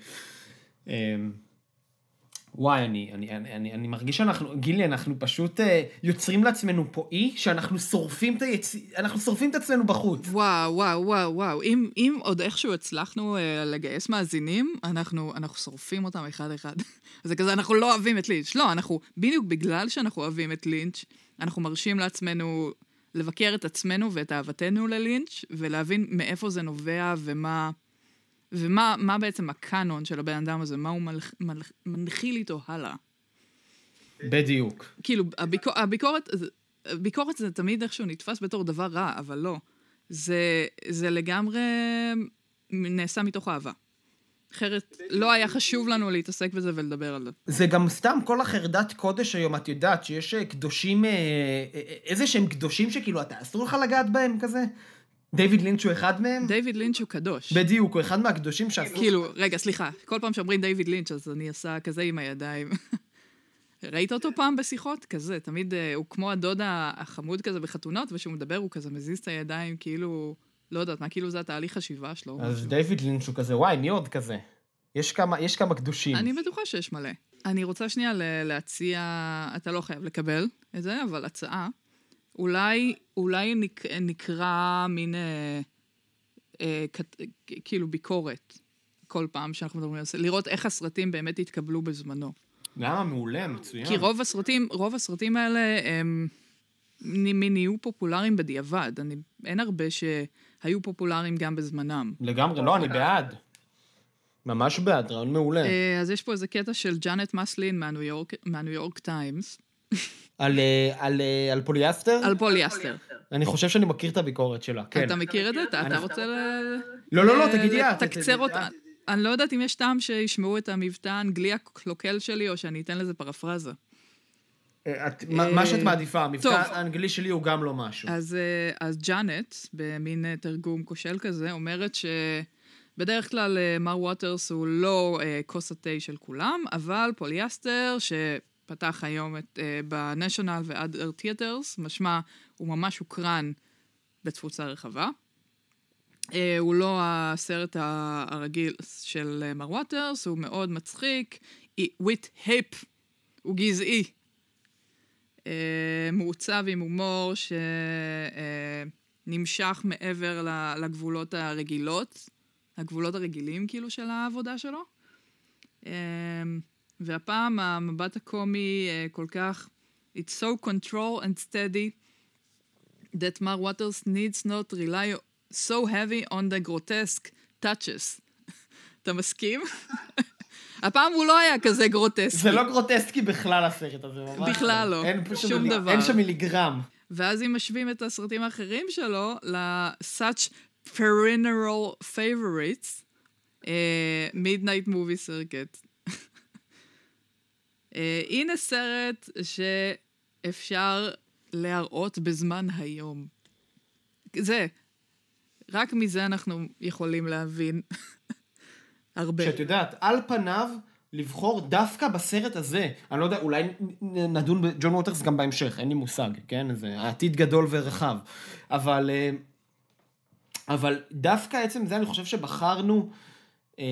וואי, אני, אני, אני, אני, אני מרגיש שאנחנו, גילי, אנחנו פשוט אה, יוצרים לעצמנו פה אי, שאנחנו שורפים את היצ... אנחנו שורפים את עצמנו בחוץ. וואו, וואו, וואו, וואו. אם, אם עוד איכשהו הצלחנו אה, לגייס מאזינים, אנחנו, אנחנו שורפים אותם אחד-אחד. [laughs] זה כזה, אנחנו לא אוהבים את לינץ'. לא, אנחנו, בדיוק בגלל שאנחנו אוהבים את לינץ', אנחנו מרשים לעצמנו לבקר את עצמנו ואת אהבתנו ללינץ', ולהבין מאיפה זה נובע ומה... ומה מה בעצם הקאנון של הבן אדם הזה, מה הוא מלח, מלח, מנחיל איתו הלאה. בדיוק. כאילו, הביקור, הביקורת, הביקורת זה תמיד איכשהו נתפס בתור דבר רע, אבל לא. זה, זה לגמרי נעשה מתוך אהבה. אחרת, לא היה חשוב לנו להתעסק בזה ולדבר על זה. זה גם סתם כל החרדת קודש היום, את יודעת שיש אה, קדושים, אה, אה, איזה שהם קדושים שכאילו, אתה אסור לך לגעת בהם כזה? דיוויד לינץ' הוא אחד מהם? דיוויד לינץ' הוא קדוש. בדיוק, הוא אחד מהקדושים שאסור... כאילו, רגע, סליחה, כל פעם שאומרים דיוויד לינץ', אז אני עושה כזה עם הידיים. [laughs] ראית אותו פעם בשיחות? כזה, תמיד אה, הוא כמו הדוד החמוד כזה בחתונות, וכשהוא מדבר הוא כזה מזיז את הידיים, כאילו, לא יודעת מה, כאילו זה התהליך חשיבה שלו. אז משהו. דיוויד לינץ' הוא כזה, וואי, מי עוד כזה? יש כמה, יש כמה קדושים. אני בטוחה שיש מלא. אני רוצה שנייה להציע, אתה לא חייב לקבל את זה, אבל הצעה. אולי, אולי נק, נקרא מין, אה, אה, כת, כאילו ביקורת, כל פעם שאנחנו מדברים על זה, לראות איך הסרטים באמת התקבלו בזמנו. למה? מעולה, מצוין. כי רוב הסרטים, רוב הסרטים האלה הם נהיו פופולריים בדיעבד. אני, אין הרבה שהיו פופולריים גם בזמנם. לגמרי, לא, אני בעד. ממש בעד, רעיון מעולה. אה, אז יש פה איזה קטע של ג'אנט מסלין מהניו יורק טיימס, על, אה, על, אה, על פוליאסטר? על פוליאסטר. אני חושב שאני מכיר את הביקורת שלה, כן. אתה מכיר את זה? אתה- אני- אתה רוצה ל... לא, לא, לא, אה, תגידי את. לתקצר תגידי אותה. אני לא יודעת אם יש טעם שישמעו את המבטא האנגלי הקלוקל שלי, או שאני אתן לזה פרפרזה. אה, את- מה מה שאת מעדיפה, המבטא. האנגלי שלי הוא גם לא משהו. אז, אה, אז ג'אנט, במין אה, תרגום כושל כזה, אומרת שבדרך כלל אה, מר ווטרס הוא לא אה, כוס התה של כולם, אבל פוליאסטר, שפתח היום את, אה, ב National and other theaters, משמע הוא ממש הוקרן בתפוצה רחבה. אה, הוא לא הסרט הרגיל של אה, מר ווטרס, הוא מאוד מצחיק, וויט היפ, הוא גזעי. אה, מעוצב עם הומור שנמשך מעבר ל- לגבולות הרגילות, הגבולות הרגילים כאילו של העבודה שלו. אה, והפעם המבט הקומי אה, כל כך, it's so control and steady, that Mar Waters needs not rely so heavy on the grotesque touches. [laughs] אתה מסכים? [laughs] הפעם הוא לא היה כזה גרוטסקי. זה לא גרוטסקי בכלל הסרט הזה, ממש. בכלל לא. אין שום מילי- דבר. אין שם מיליגרם. ואז אם משווים את הסרטים האחרים שלו ל-such perennial favorites, אה, Midnight Movie Circuit. אה, הנה סרט שאפשר להראות בזמן היום. זה, רק מזה אנחנו יכולים להבין [laughs] הרבה. שאת יודעת, על פניו, לבחור דווקא בסרט הזה, אני לא יודע, אולי נדון בג'ון ווטרס גם בהמשך, אין לי מושג, כן? זה העתיד גדול ורחב. אבל, אה, אבל דווקא עצם זה, אני חושב שבחרנו אה,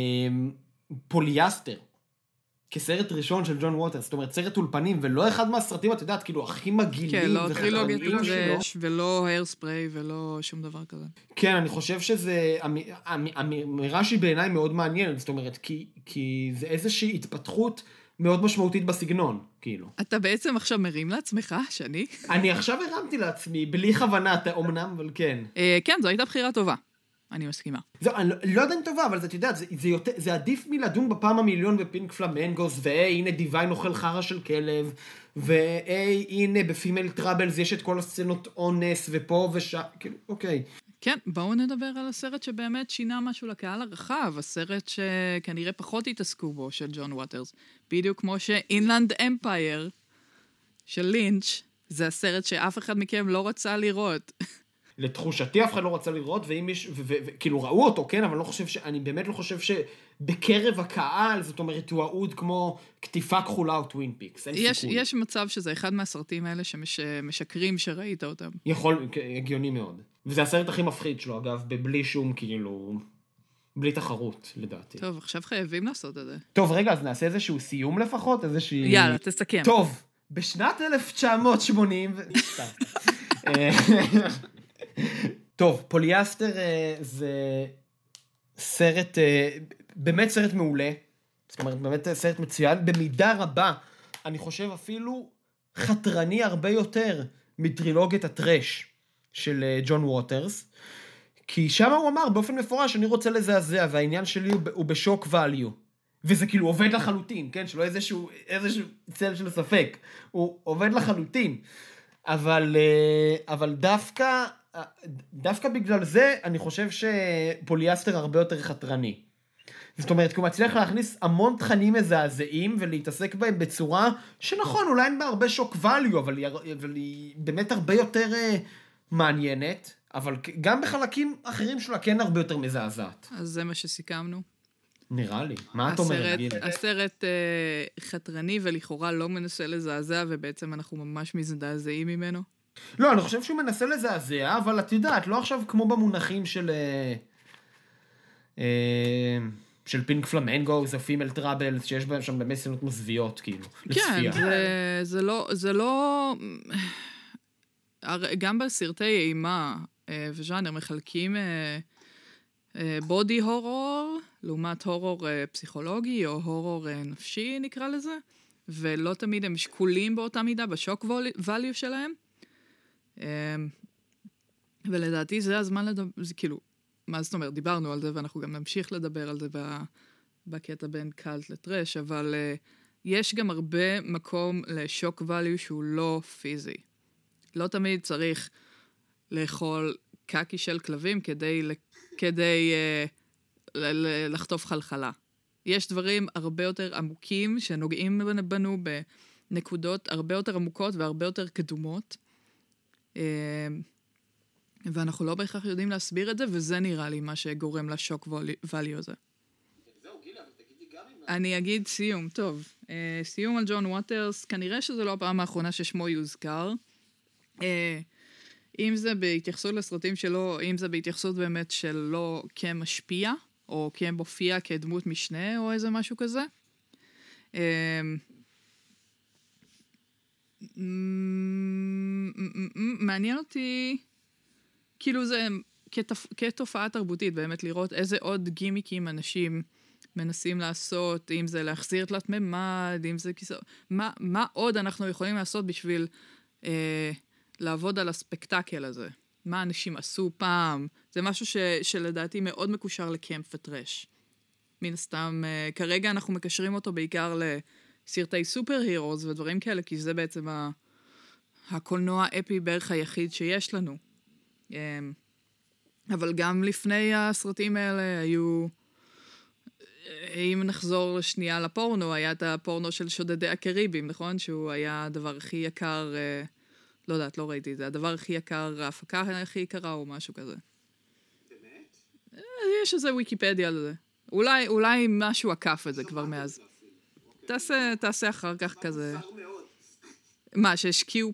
פוליאסטר. כסרט ראשון של ג'ון ווטרס, זאת אומרת סרט אולפנים, ולא אחד מהסרטים, את יודעת, כאילו, הכי מגעילים כן, לא טרילוגיית. הטרש, ולא היירספריי, ולא שום דבר כזה. כן, אני חושב שזה, האמירה שהיא בעיניי מאוד מעניינת, זאת אומרת, כי, כי זה איזושהי התפתחות מאוד משמעותית בסגנון, כאילו. אתה בעצם עכשיו מרים לעצמך שאני? אני עכשיו הרמתי לעצמי, בלי כוונה, אתה אמנם, אבל כן. אה, כן, זו הייתה בחירה טובה. אני מסכימה. זו, אני לא, לא יודע אם טובה, אבל זה, את יודעת, זה, זה, יותר, זה עדיף מלדון בפעם המיליון בפינק פלמנגוס, והי, הנה דיוויין אוכל חרא של כלב, והי, הנה ב Female Troubles יש את כל הסצנות אונס, ופה ושם, כאילו, אוקיי. כן, בואו נדבר על הסרט שבאמת שינה משהו לקהל הרחב, הסרט שכנראה פחות התעסקו בו, של ג'ון ווטרס. בדיוק כמו ש Inland Empire של לינץ', זה הסרט שאף אחד מכם לא רצה לראות. לתחושתי אף אחד לא רצה לראות, ואם יש, וכאילו ראו אותו, כן, אבל לא חושב ש... אני באמת לא חושב שבקרב הקהל, זאת אומרת, הוא אהוד כמו קטיפה כחולה או Twin Peaks, אין יש, סיכוי. יש מצב שזה אחד מהסרטים האלה שמשקרים שראית אותם. יכול, הגיוני מאוד. וזה הסרט הכי מפחיד שלו, אגב, בלי שום, כאילו... בלי תחרות, לדעתי. טוב, עכשיו חייבים לעשות את זה. טוב, רגע, אז נעשה איזשהו סיום לפחות? איזושהי... יאללה, תסכם. טוב, בשנת 1980... [laughs] טוב, פוליאסטר אה, זה סרט, אה, באמת סרט מעולה. זאת אומרת, באמת סרט מצוין. במידה רבה, אני חושב אפילו חתרני הרבה יותר מטרילוגיית הטרש של אה, ג'ון ווטרס. כי שם הוא אמר באופן מפורש, אני רוצה לזעזע, והעניין שלי הוא, בשוק value. וזה כאילו עובד לחלוטין, כן? שלא איזשהו, איזשהו צל של ספק. הוא עובד לחלוטין. אבל, אבל דווקא, דווקא בגלל זה, אני חושב שפוליאסטר הרבה יותר חתרני. זאת אומרת, כי הוא מצליח להכניס המון תכנים מזעזעים ולהתעסק בהם בצורה שנכון, אולי אין בה הרבה שוק value, אבל היא, אבל היא באמת הרבה יותר אה, מעניינת, אבל גם בחלקים אחרים שלה כן הרבה יותר מזעזעת. אז זה מה שסיכמנו. נראה לי. מה את אומרת, הסרט, גילי? הסרט אה, חתרני ולכאורה לא מנסה לזעזע, ובעצם אנחנו ממש מזדעזעים ממנו. לא, אני חושב שהוא מנסה לזעזע, אבל את יודעת, לא עכשיו כמו במונחים של... אה, אה, של Pink Flamingo, זה Female Troubles, שיש בהם שם באמת סצנות מזוויעות, כאילו, כן. זה, זה לא... זה לא... גם בסרטי אימה אה, וז'אנר מחלקים בודי הורור לעומת הורור פסיכולוגי או הורור נפשי נקרא לזה, ולא תמיד הם שקולים באותה מידה בשוק value שלהם. אה, ולדעתי זה הזמן לדבר, זה כאילו, מה זאת אומרת, דיברנו על זה ואנחנו גם נמשיך לדבר על זה בקטע בין קאלט לטרש, אבל uh, יש גם הרבה מקום לשוק value שהוא לא פיזי. לא תמיד צריך לאכול קקי של כלבים כדי, כדי ל- לחטוף חלחלה. יש דברים הרבה יותר עמוקים שנוגעים בנו בנקודות הרבה יותר עמוקות והרבה יותר קדומות. Uh, ואנחנו לא בהכרח יודעים להסביר את זה, וזה נראה לי מה שגורם לשוק value הזה. אני אגיד סיום, טוב. Uh, סיום על ג'ון ווטרס, כנראה שזו לא הפעם האחרונה ששמו יוזכר. Uh, אם זה בהתייחסות לסרטים שלו, אם זה בהתייחסות באמת שלו כמשפיע, או כמופיע כדמות משנה, או איזה משהו כזה. מעניין אותי, כאילו זה כתופ... כתופעה תרבותית, באמת לראות איזה עוד גימיקים אנשים מנסים לעשות, אם זה להחזיר תלת מימד, אם זה כיסאות, מה, מה עוד אנחנו יכולים לעשות בשביל אה, לעבוד על הספקטקל הזה. מה אנשים עשו פעם. זה משהו ש, שלדעתי מאוד מקושר לקמפ וטרש. מן הסתם, אה, כרגע אנחנו מקשרים אותו בעיקר לסרטי סופר הירוס ודברים כאלה, כי זה בעצם ה, הקולנוע האפי בערך היחיד שיש לנו. אה, אבל גם לפני הסרטים האלה היו... אם נחזור שנייה לפורנו, היה את הפורנו של שודדי הקריבים, נכון? שהוא היה הדבר הכי יקר, אה, לא יודעת, לא ראיתי את זה, הדבר הכי יקר, ההפקה הכי יקרה או משהו כזה. באמת? יש איזה ויקיפדיה על זה. אולי, אולי משהו עקף את זה כבר מאז. תעשה, תעשה אחר כך כזה... מה, שהשקיעו...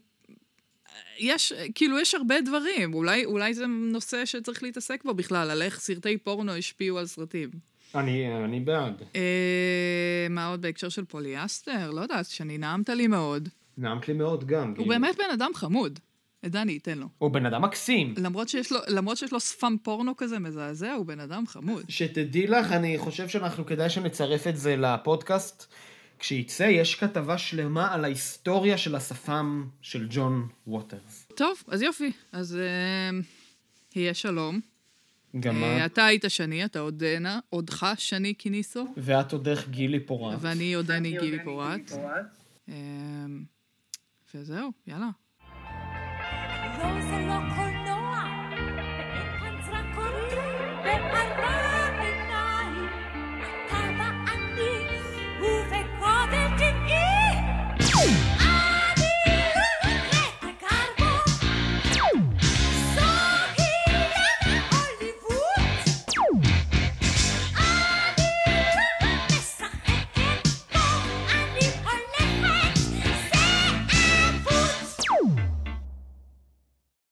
יש, כאילו, יש הרבה דברים. אולי, אולי זה נושא שצריך להתעסק בו בכלל, על איך סרטי פורנו השפיעו על סרטים. אני, אני בעד. אה, מה עוד בהקשר של פוליאסטר? לא יודעת, שאני נעמת לי מאוד. נעמת לי מאוד גם. הוא כאילו. באמת בן אדם חמוד. את זה אני אתן לו. הוא בן אדם מקסים. למרות שיש לו, למרות שיש לו שפם פורנו כזה מזעזע, הוא בן אדם חמוד. שתדעי לך, אני חושב שאנחנו כדאי שנצרף את זה לפודקאסט. כשיצא יש כתבה שלמה על ההיסטוריה של השפם של ג'ון ווטרס. טוב, אז יופי. אז אה, יהיה שלום. גם אה, את. אתה היית שני, אתה עודנה, אה, עודך שני כניסו. ואת עודך גילי פורט. ואני עודני גילי גילי פורט. אה, וזהו, יאללה. לא זה לא קולנוע, ואין כאן זרקורים, והרע